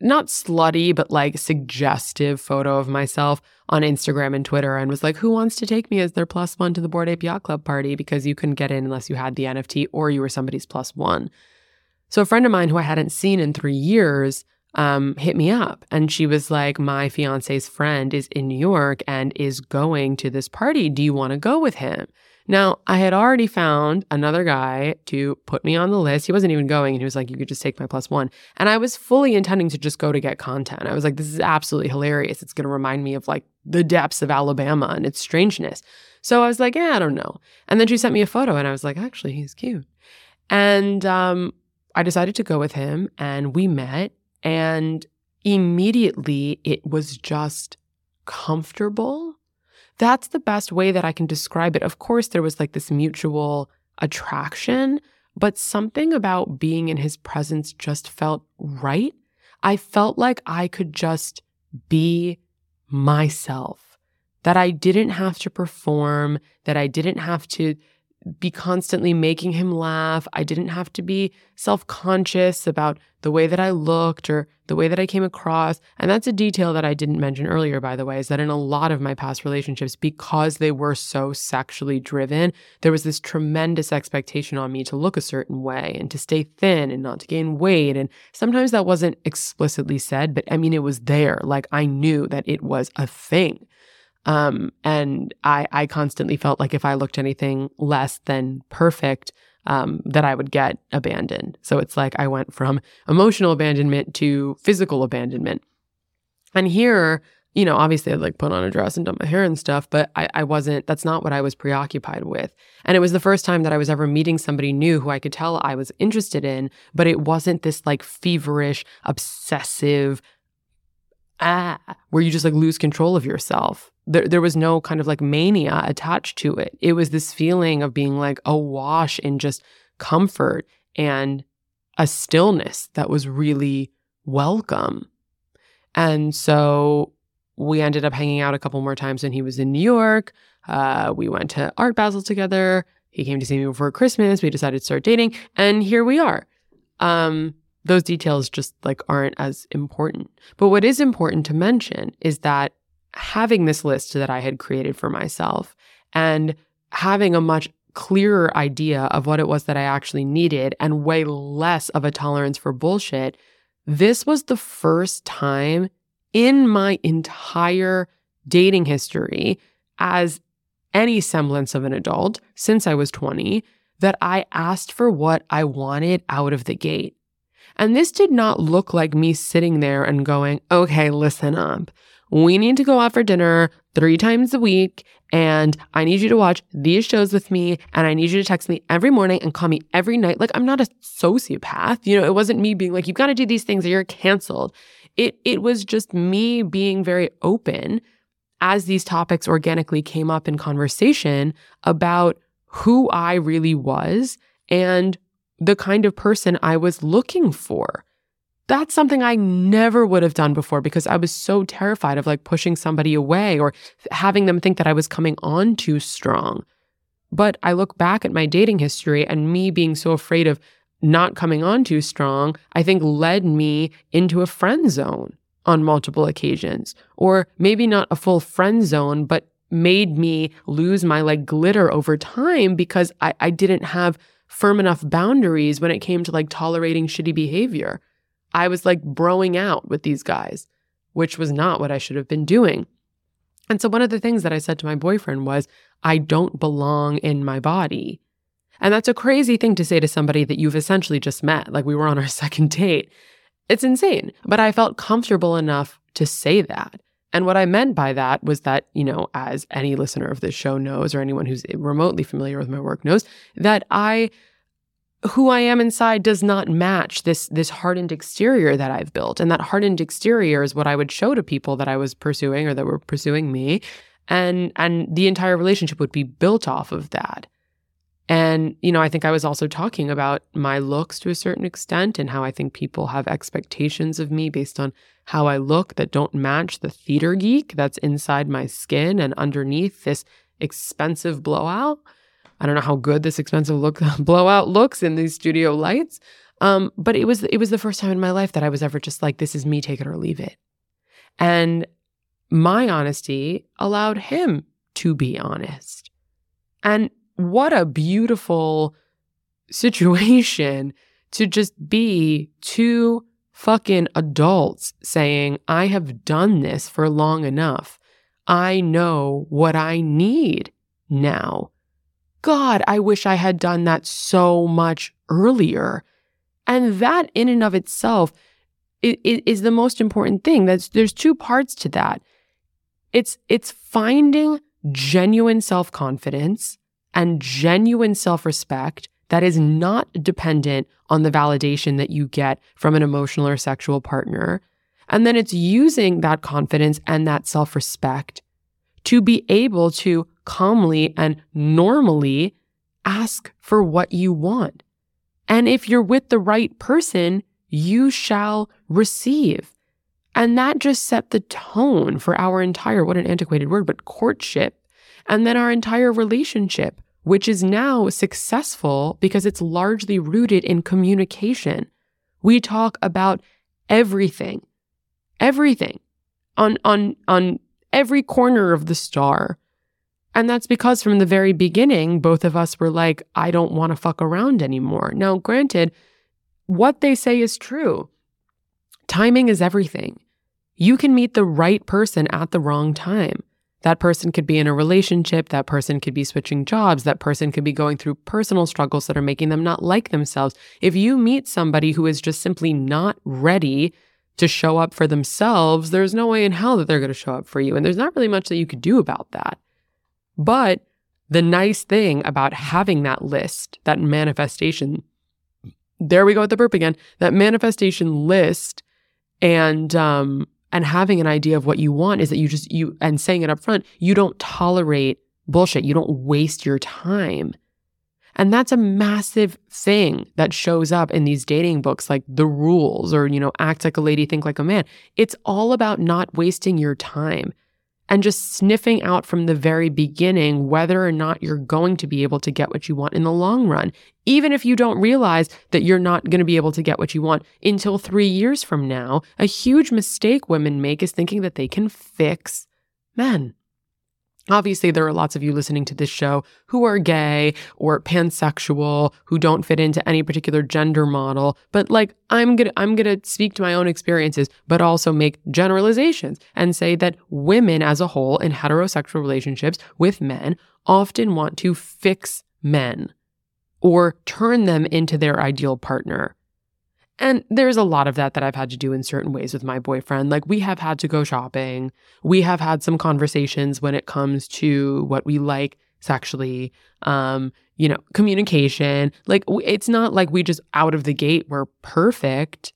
not slutty, but like suggestive photo of myself on Instagram and Twitter and was like, who wants to take me as their plus one to the Bored Yacht Club party? Because you couldn't get in unless you had the NFT or you were somebody's plus one. So a friend of mine who I hadn't seen in three years um, hit me up and she was like, my fiance's friend is in New York and is going to this party. Do you want to go with him? Now, I had already found another guy to put me on the list. He wasn't even going, and he was like, You could just take my plus one. And I was fully intending to just go to get content. I was like, This is absolutely hilarious. It's going to remind me of like the depths of Alabama and its strangeness. So I was like, Yeah, I don't know. And then she sent me a photo, and I was like, Actually, he's cute. And um, I decided to go with him, and we met. And immediately it was just comfortable that's the best way that I can describe it. Of course, there was like this mutual attraction, but something about being in his presence just felt right. I felt like I could just be myself, that I didn't have to perform, that I didn't have to be constantly making him laugh. I didn't have to be self conscious about the way that I looked or the way that I came across. And that's a detail that I didn't mention earlier, by the way, is that in a lot of my past relationships, because they were so sexually driven, there was this tremendous expectation on me to look a certain way and to stay thin and not to gain weight. And sometimes that wasn't explicitly said, but I mean, it was there. Like I knew that it was a thing. Um, and I, I constantly felt like if I looked anything less than perfect, um, that I would get abandoned. So it's like I went from emotional abandonment to physical abandonment. And here, you know, obviously I'd like put on a dress and done my hair and stuff, but I, I wasn't, that's not what I was preoccupied with. And it was the first time that I was ever meeting somebody new who I could tell I was interested in, but it wasn't this like feverish, obsessive, ah, where you just like lose control of yourself there, there was no kind of like mania attached to it. It was this feeling of being like awash in just comfort and a stillness that was really welcome. And so we ended up hanging out a couple more times when he was in New York. Uh, we went to Art Basel together. He came to see me before Christmas. We decided to start dating, and here we are. Um, those details just like aren't as important. But what is important to mention is that having this list that I had created for myself and having a much clearer idea of what it was that I actually needed and way less of a tolerance for bullshit, this was the first time in my entire dating history as any semblance of an adult since I was 20 that I asked for what I wanted out of the gate. And this did not look like me sitting there and going, okay, listen up we need to go out for dinner three times a week. And I need you to watch these shows with me. And I need you to text me every morning and call me every night. Like, I'm not a sociopath. You know, it wasn't me being like, you've got to do these things or you're canceled. It, it was just me being very open as these topics organically came up in conversation about who I really was and the kind of person I was looking for that's something I never would have done before because I was so terrified of like pushing somebody away or having them think that I was coming on too strong. But I look back at my dating history and me being so afraid of not coming on too strong, I think led me into a friend zone on multiple occasions. Or maybe not a full friend zone, but made me lose my like glitter over time because I, I didn't have firm enough boundaries when it came to like tolerating shitty behavior. I was like broing out with these guys, which was not what I should have been doing. And so one of the things that I said to my boyfriend was, I don't belong in my body. And that's a crazy thing to say to somebody that you've essentially just met. Like we were on our second date. It's insane. But I felt comfortable enough to say that. And what I meant by that was that, you know, as any listener of this show knows, or anyone who's remotely familiar with my work knows, that I who I am inside does not match this this hardened exterior that I've built. And that hardened exterior is what I would show to people that I was pursuing or that were pursuing me. And and the entire relationship would be built off of that. And, you know, I think I was also talking about my looks to a certain extent and how I think people have expectations of me based on how I look that don't match the theater geek that's inside my skin and underneath this expensive blowout. I don't know how good this expensive look blowout looks in these studio lights. Um, but it was it was the first time in my life that I was ever just like, this is me, take it or leave it. And my honesty allowed him to be honest. And what a beautiful situation to just be two fucking adults saying, I have done this for long enough. I know what I need now. God, I wish I had done that so much earlier. And that in and of itself is, the most important thing. That's there's two parts to that. It's it's finding genuine self-confidence and genuine self respect that is not dependent on the validation that you get from an emotional or sexual partner. And then it's using that confidence and that self respect to be able to calmly and normally ask for what you want. And if you're with the right person, you shall receive. And that just set the tone for our entire, what an antiquated word, but courtship. And then our entire relationship which is now successful because it's largely rooted in communication. We talk about everything, everything on, on, on every corner of the star. And that's because from the very beginning, both of us were like, I don't want to fuck around anymore. Now, granted, what they say is true. Timing is everything. You can meet the right person at the wrong time. That person could be in a relationship, that person could be switching jobs, that person could be going through personal struggles that are making them not like themselves. If you meet somebody who is just simply not ready to show up for themselves, there's no way in hell that they're going to show up for you. And there's not really much that you could do about that. But the nice thing about having that list, that manifestation, there we go with the burp again, that manifestation list and um, and having an idea of what you want is that you just you and saying it up front you don't tolerate bullshit. You don't waste your time. And that's a massive thing that shows up in these dating books like the rules or you know act like a lady think like a man. It's all about not wasting your time and just sniffing out from the very beginning whether or not you're going to be able to get what you want in the long run, even if you don't realize that you're not going to be able to get what you want until three years from now. A huge mistake women make is thinking that they can fix men. Obviously, there are lots of you listening to this show who are gay or pansexual, who don't fit into any particular gender model. But like, I'm gonna, I'm gonna speak to my own experiences, but also make generalizations and say that women as a whole in heterosexual relationships with men often want to fix men or turn them into their ideal partner. And there's a lot of that that I've had to do in certain ways with my boyfriend. Like we have had to go shopping. We have had some conversations when it comes to what we like sexually, um, you know, communication. Like it's not like we just out of the gate were perfect.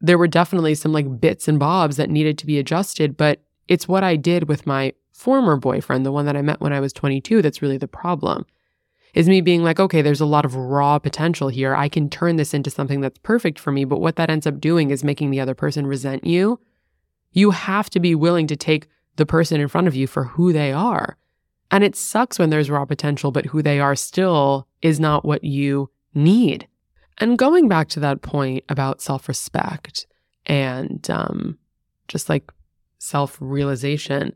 There were definitely some like bits and bobs that needed to be adjusted, but it's what I did with my former boyfriend, the one that I met when I was 22, that's really the problem is me being like, okay, there's a lot of raw potential here. I can turn this into something that's perfect for me. But what that ends up doing is making the other person resent you. You have to be willing to take the person in front of you for who they are. And it sucks when there's raw potential, but who they are still is not what you need. And going back to that point about self respect and um, just like self realization,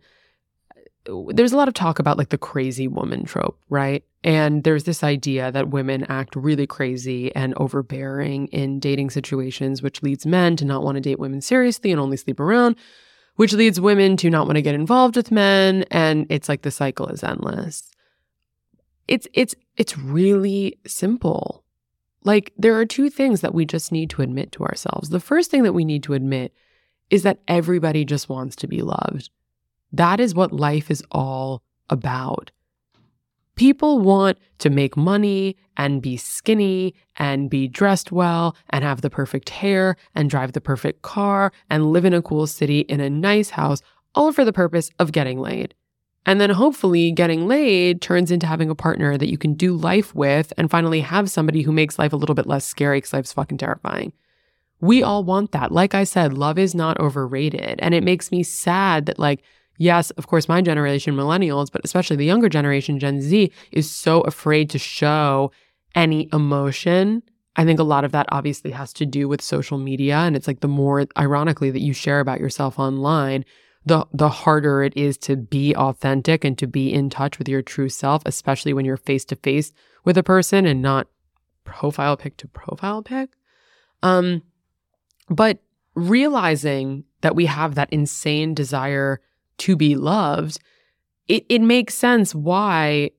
there's a lot of talk about like the crazy woman trope, right? And there's this idea that women act really crazy and overbearing in dating situations, which leads men to not want to date women seriously and only sleep around, which leads women to not want to get involved with men. And it's like the cycle is endless. It's it's it's really simple. Like there are two things that we just need to admit to ourselves. The first thing that we need to admit is that everybody just wants to be loved. That is what life is all about. People want to make money and be skinny and be dressed well and have the perfect hair and drive the perfect car and live in a cool city in a nice house, all for the purpose of getting laid. And then hopefully getting laid turns into having a partner that you can do life with and finally have somebody who makes life a little bit less scary because life's fucking terrifying. We all want that. Like I said, love is not overrated. And it makes me sad that, like, yes, of course, my generation, millennials, but especially the younger generation, Gen Z, is so afraid to show any emotion. I think a lot of that obviously has to do with social media. And it's like the more, ironically, that you share about yourself online, the the harder it is to be authentic and to be in touch with your true self, especially when you're face to face with a person and not profile pic to profile pic. Um, but realizing that we have that insane desire to be loved, it, it makes sense why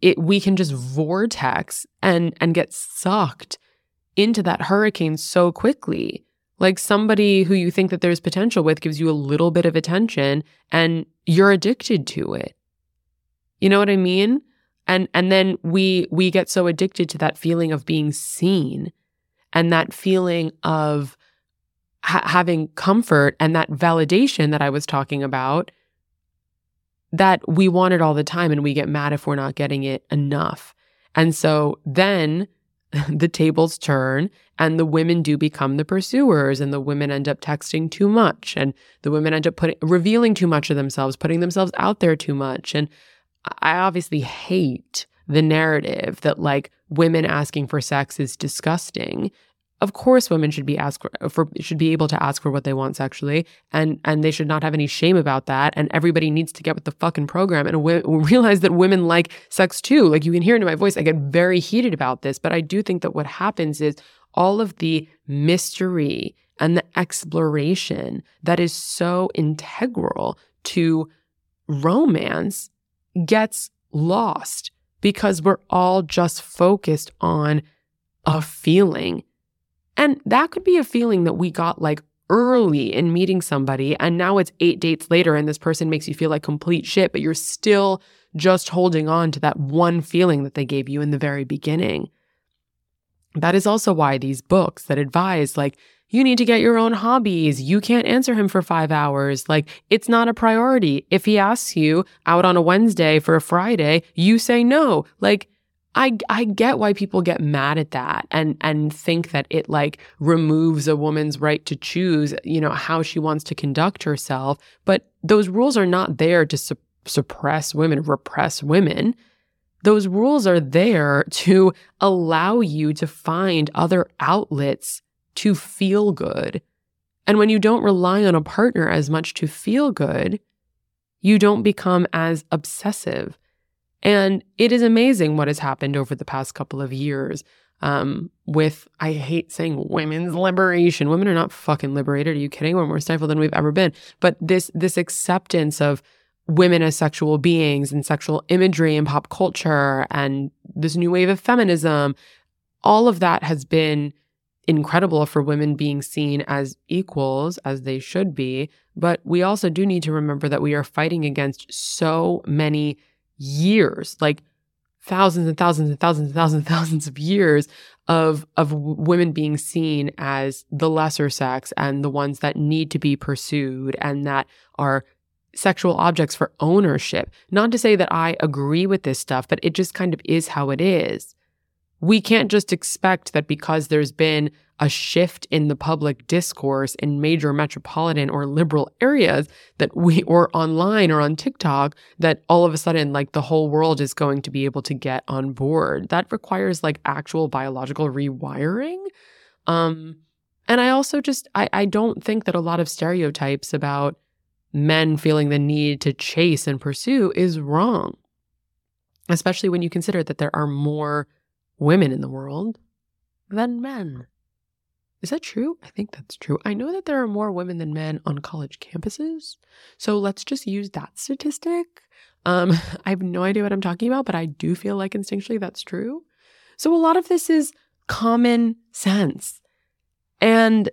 it we can just vortex and and get sucked into that hurricane so quickly. Like somebody who you think that there's potential with gives you a little bit of attention and you're addicted to it. You know what I mean? And and then we we get so addicted to that feeling of being seen and that feeling of ha- having comfort and that validation that I was talking about that we want it all the time and we get mad if we're not getting it enough. And so then the tables turn and the women do become the pursuers and the women end up texting too much and the women end up putting revealing too much of themselves, putting themselves out there too much. And I obviously hate the narrative that like women asking for sex is disgusting of course women should be asked for should be able to ask for what they want sexually and and they should not have any shame about that and everybody needs to get with the fucking program and w- realize that women like sex too. Like you can hear in my voice. I get very heated about this but i do think that what happens is all of the mystery and the exploration that is so integral to romance gets lost because we're all just focused on a feeling and that could be a feeling that we got like early in meeting somebody. And now it's eight dates later and this person makes you feel like complete shit, but you're still just holding on to that one feeling that they gave you in the very beginning. That is also why these books that advise, like, you need to get your own hobbies. You can't answer him for five hours. Like, it's not a priority. If he asks you out on a Wednesday for a Friday, you say no. Like, I I get why people get mad at that and and think that it like removes a woman's right to choose, you know, how she wants to conduct herself, but those rules are not there to su- suppress women, repress women. Those rules are there to allow you to find other outlets to feel good. And when you don't rely on a partner as much to feel good, you don't become as obsessive and it is amazing what has happened over the past couple of years um, with, I hate saying women's liberation. Women are not fucking liberated. Are you kidding? We're more stifled than we've ever been. But this, this acceptance of women as sexual beings and sexual imagery and pop culture and this new wave of feminism, all of that has been incredible for women being seen as equals as they should be. But we also do need to remember that we are fighting against so many years, like thousands and thousands and thousands and thousands and thousands of years of of women being seen as the lesser sex and the ones that need to be pursued and that are sexual objects for ownership. Not to say that I agree with this stuff, but it just kind of is how it is. We can't just expect that because there's been a shift in the public discourse in major metropolitan or liberal areas that we or online or on TikTok that all of a sudden like the whole world is going to be able to get on board. That requires like actual biological rewiring. Um and I also just I I don't think that a lot of stereotypes about men feeling the need to chase and pursue is wrong, especially when you consider that there are more women in the world than men. Is that true? I think that's true. I know that there are more women than men on college campuses. So let's just use that statistic. Um, I have no idea what I'm talking about, but I do feel like instinctually that's true. So a lot of this is common sense. And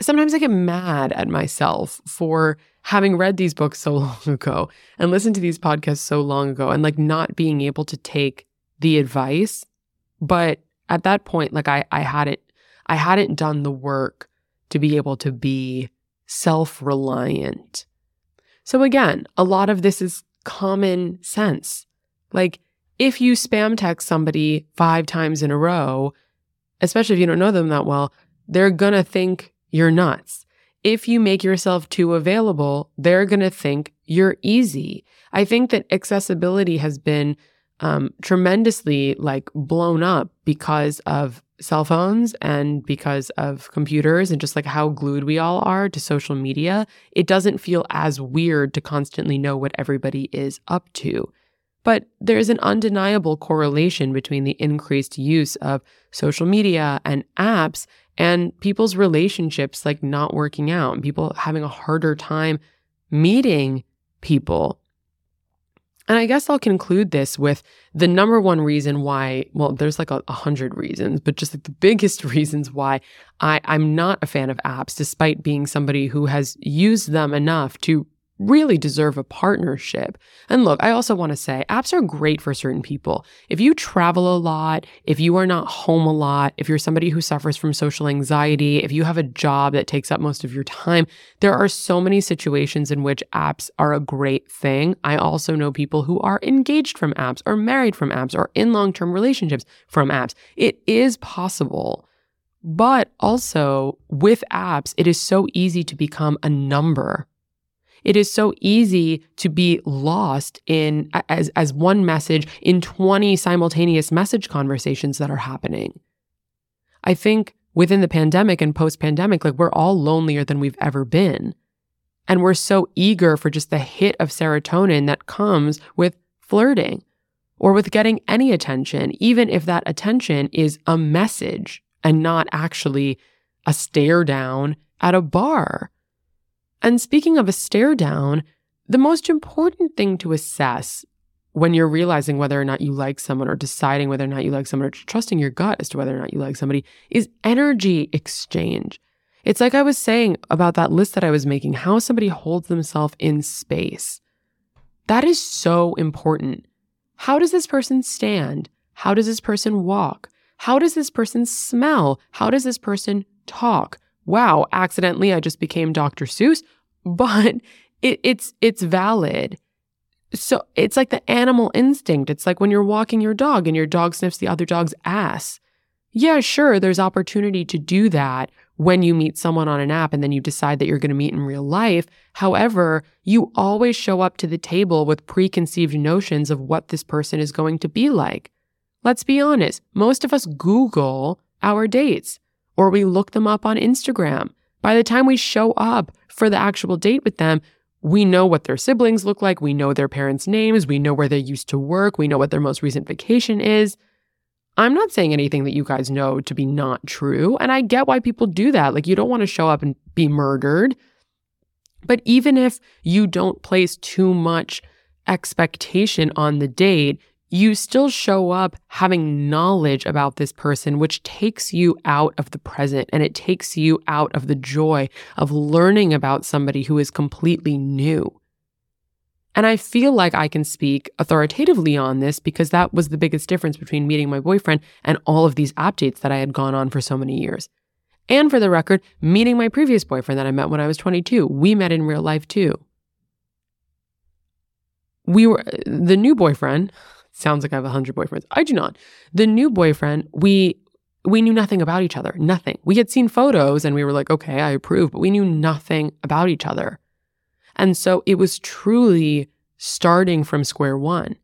sometimes I get mad at myself for having read these books so long ago and listened to these podcasts so long ago and like not being able to take the advice. But at that point, like I, I hadn't, I hadn't done the work to be able to be self reliant. So again, a lot of this is common sense. Like if you spam text somebody five times in a row, especially if you don't know them that well, they're gonna think you're nuts. If you make yourself too available, they're gonna think you're easy. I think that accessibility has been um, tremendously like blown up because of cell phones and because of computers and just like how glued we all are to social media. It doesn't feel as weird to constantly know what everybody is up to. But there's an undeniable correlation between the increased use of social media and apps and people's relationships like not working out and people having a harder time meeting people. And I guess I'll conclude this with the number one reason why, well, there's like a, a hundred reasons, but just like the biggest reasons why I, I'm not a fan of apps, despite being somebody who has used them enough to really deserve a partnership. And look, I also want to say apps are great for certain people. If you travel a lot, if you are not home a lot, if you're somebody who suffers from social anxiety, if you have a job that takes up most of your time, there are so many situations in which apps are a great thing. I also know people who are engaged from apps or married from apps or in long term relationships from apps. It is possible. But also with apps, it is so easy to become a number it is so easy to be lost in as, as one message in 20 simultaneous message conversations that are happening. I think within the pandemic and post pandemic, like we're all lonelier than we've ever been. And we're so eager for just the hit of serotonin that comes with flirting or with getting any attention, even if that attention is a message and not actually a stare down at a bar. And speaking of a stare down, the most important thing to assess when you're realizing whether or not you like someone or deciding whether or not you like someone or trusting your gut as to whether or not you like somebody is energy exchange. It's like I was saying about that list that I was making, how somebody holds themselves in space. That is so important. How does this person stand? How does this person walk? How does this person smell? How does this person talk? Wow, accidentally I just became Dr. Seuss, but it, it's it's valid. So it's like the animal instinct. It's like when you're walking your dog and your dog sniffs the other dog's ass. Yeah, sure, there's opportunity to do that when you meet someone on an app and then you decide that you're going to meet in real life. However, you always show up to the table with preconceived notions of what this person is going to be like. Let's be honest, most of us Google our dates or we look them up on Instagram. By the time we show up for the actual date with them, we know what their siblings look like. We know their parents' names. We know where they used to work. We know what their most recent vacation is. I'm not saying anything that you guys know to be not true. And I get why people do that. Like, you don't want to show up and be murdered. But even if you don't place too much expectation on the date, you still show up having knowledge about this person, which takes you out of the present and it takes you out of the joy of learning about somebody who is completely new. And I feel like I can speak authoritatively on this because that was the biggest difference between meeting my boyfriend and all of these app dates that I had gone on for so many years. And for the record, meeting my previous boyfriend that I met when I was 22, we met in real life too. We were the new boyfriend, Sounds like I have a hundred boyfriends. I do not. The new boyfriend, we we knew nothing about each other. Nothing. We had seen photos and we were like, okay, I approve, but we knew nothing about each other. And so it was truly starting from square one.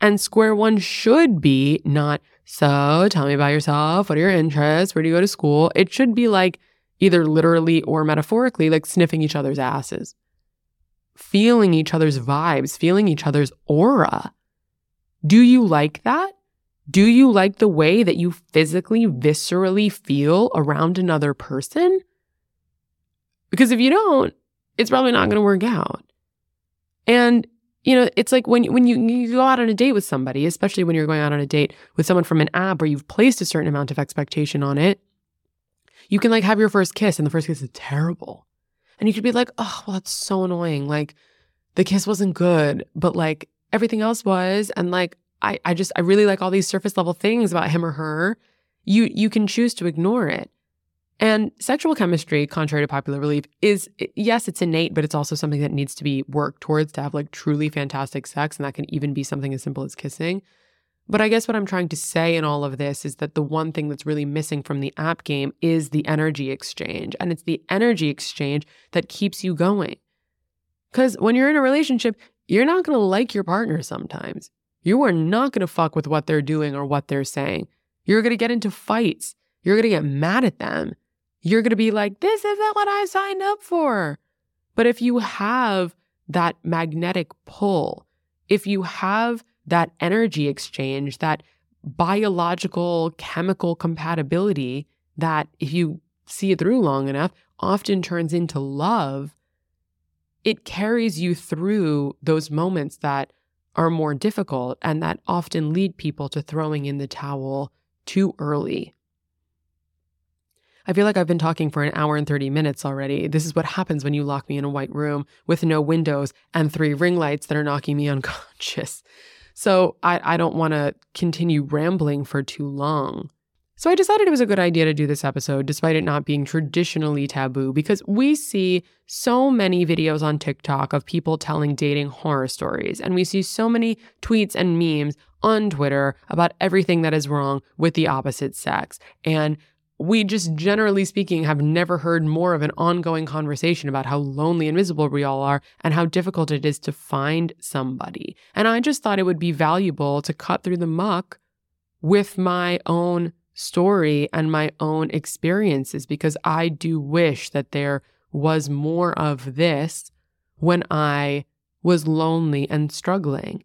And square one should be not, so tell me about yourself. What are your interests? Where do you go to school? It should be like, either literally or metaphorically, like sniffing each other's asses, feeling each other's vibes, feeling each other's aura. Do you like that? Do you like the way that you physically, viscerally feel around another person? Because if you don't, it's probably not going to work out. And you know, it's like when when you, you go out on a date with somebody, especially when you're going out on a date with someone from an app where you've placed a certain amount of expectation on it, you can like have your first kiss and the first kiss is terrible. And you could be like, oh, well, that's so annoying. Like the kiss wasn't good, but like everything else was. And like I, I just I really like all these surface level things about him or her. You you can choose to ignore it. And sexual chemistry, contrary to popular belief, is yes, it's innate, but it's also something that needs to be worked towards to have like truly fantastic sex. And that can even be something as simple as kissing. But I guess what I'm trying to say in all of this is that the one thing that's really missing from the app game is the energy exchange. And it's the energy exchange that keeps you going. Because when you're in a relationship, you're not going to like your partner sometimes. You are not going to fuck with what they're doing or what they're saying. You're going to get into fights. You're going to get mad at them. You're going to be like, this isn't what I signed up for. But if you have that magnetic pull, if you have that energy exchange, that biological chemical compatibility that, if you see it through long enough, often turns into love, it carries you through those moments that are more difficult and that often lead people to throwing in the towel too early. I feel like I've been talking for an hour and 30 minutes already. This is what happens when you lock me in a white room with no windows and three ring lights that are knocking me unconscious. So I, I don't want to continue rambling for too long. So I decided it was a good idea to do this episode, despite it not being traditionally taboo, because we see so many videos on TikTok of people telling dating horror stories. And we see so many tweets and memes on Twitter about everything that is wrong with the opposite sex. And we just generally speaking have never heard more of an ongoing conversation about how lonely and miserable we all are and how difficult it is to find somebody. And I just thought it would be valuable to cut through the muck with my own story and my own experiences because I do wish that there was more of this when I was lonely and struggling.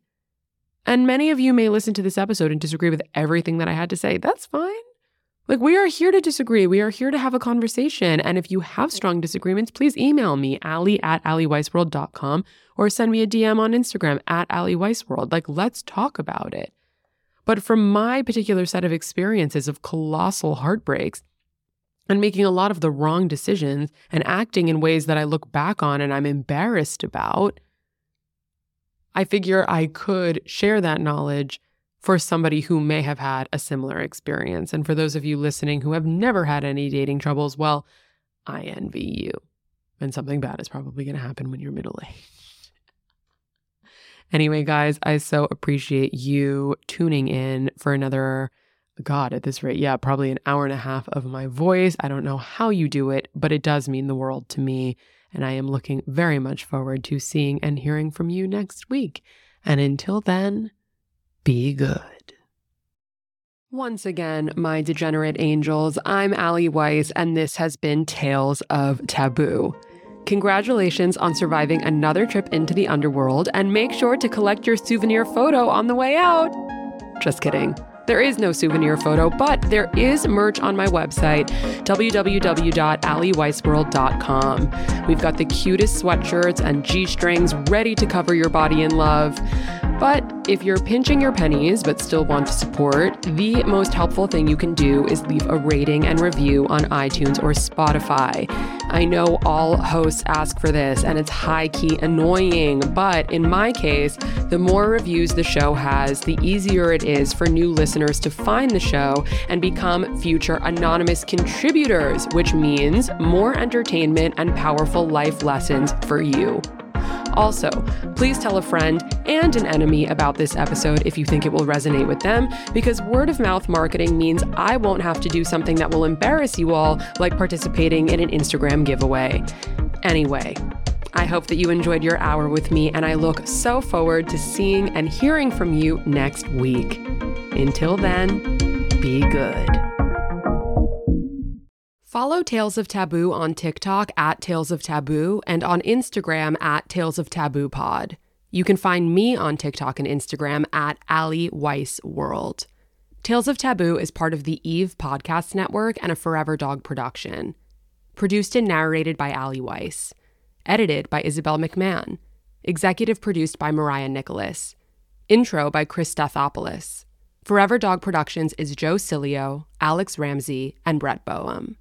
And many of you may listen to this episode and disagree with everything that I had to say. That's fine. Like, we are here to disagree. We are here to have a conversation. And if you have strong disagreements, please email me, ali at AliWeissworld.com, or send me a DM on Instagram at AliWeissworld. Like, let's talk about it. But from my particular set of experiences of colossal heartbreaks and making a lot of the wrong decisions and acting in ways that I look back on and I'm embarrassed about, I figure I could share that knowledge for somebody who may have had a similar experience. And for those of you listening who have never had any dating troubles, well, I envy you. And something bad is probably going to happen when you're middle aged. Anyway, guys, I so appreciate you tuning in for another, God, at this rate, yeah, probably an hour and a half of my voice. I don't know how you do it, but it does mean the world to me. And I am looking very much forward to seeing and hearing from you next week. And until then, be good. Once again, my degenerate angels, I'm Ali Weiss, and this has been Tales of Taboo. Congratulations on surviving another trip into the underworld, and make sure to collect your souvenir photo on the way out. Just kidding. There is no souvenir photo, but there is merch on my website, www.aliweissworld.com. We've got the cutest sweatshirts and G strings ready to cover your body in love. But if you're pinching your pennies but still want to support, the most helpful thing you can do is leave a rating and review on iTunes or Spotify. I know all hosts ask for this and it's high key annoying, but in my case, the more reviews the show has, the easier it is for new listeners to find the show and become future anonymous contributors, which means more entertainment and powerful life lessons for you. Also, please tell a friend and an enemy about this episode if you think it will resonate with them, because word of mouth marketing means I won't have to do something that will embarrass you all, like participating in an Instagram giveaway. Anyway, I hope that you enjoyed your hour with me, and I look so forward to seeing and hearing from you next week. Until then, be good. Follow Tales of Taboo on TikTok at Tales of Taboo and on Instagram at Tales of Taboo Pod. You can find me on TikTok and Instagram at Ali Weiss World. Tales of Taboo is part of the Eve Podcast Network and a Forever Dog production. Produced and narrated by Ali Weiss. Edited by Isabel McMahon. Executive produced by Mariah Nicholas. Intro by Chris Stathopoulos. Forever Dog Productions is Joe Cilio, Alex Ramsey, and Brett Boehm.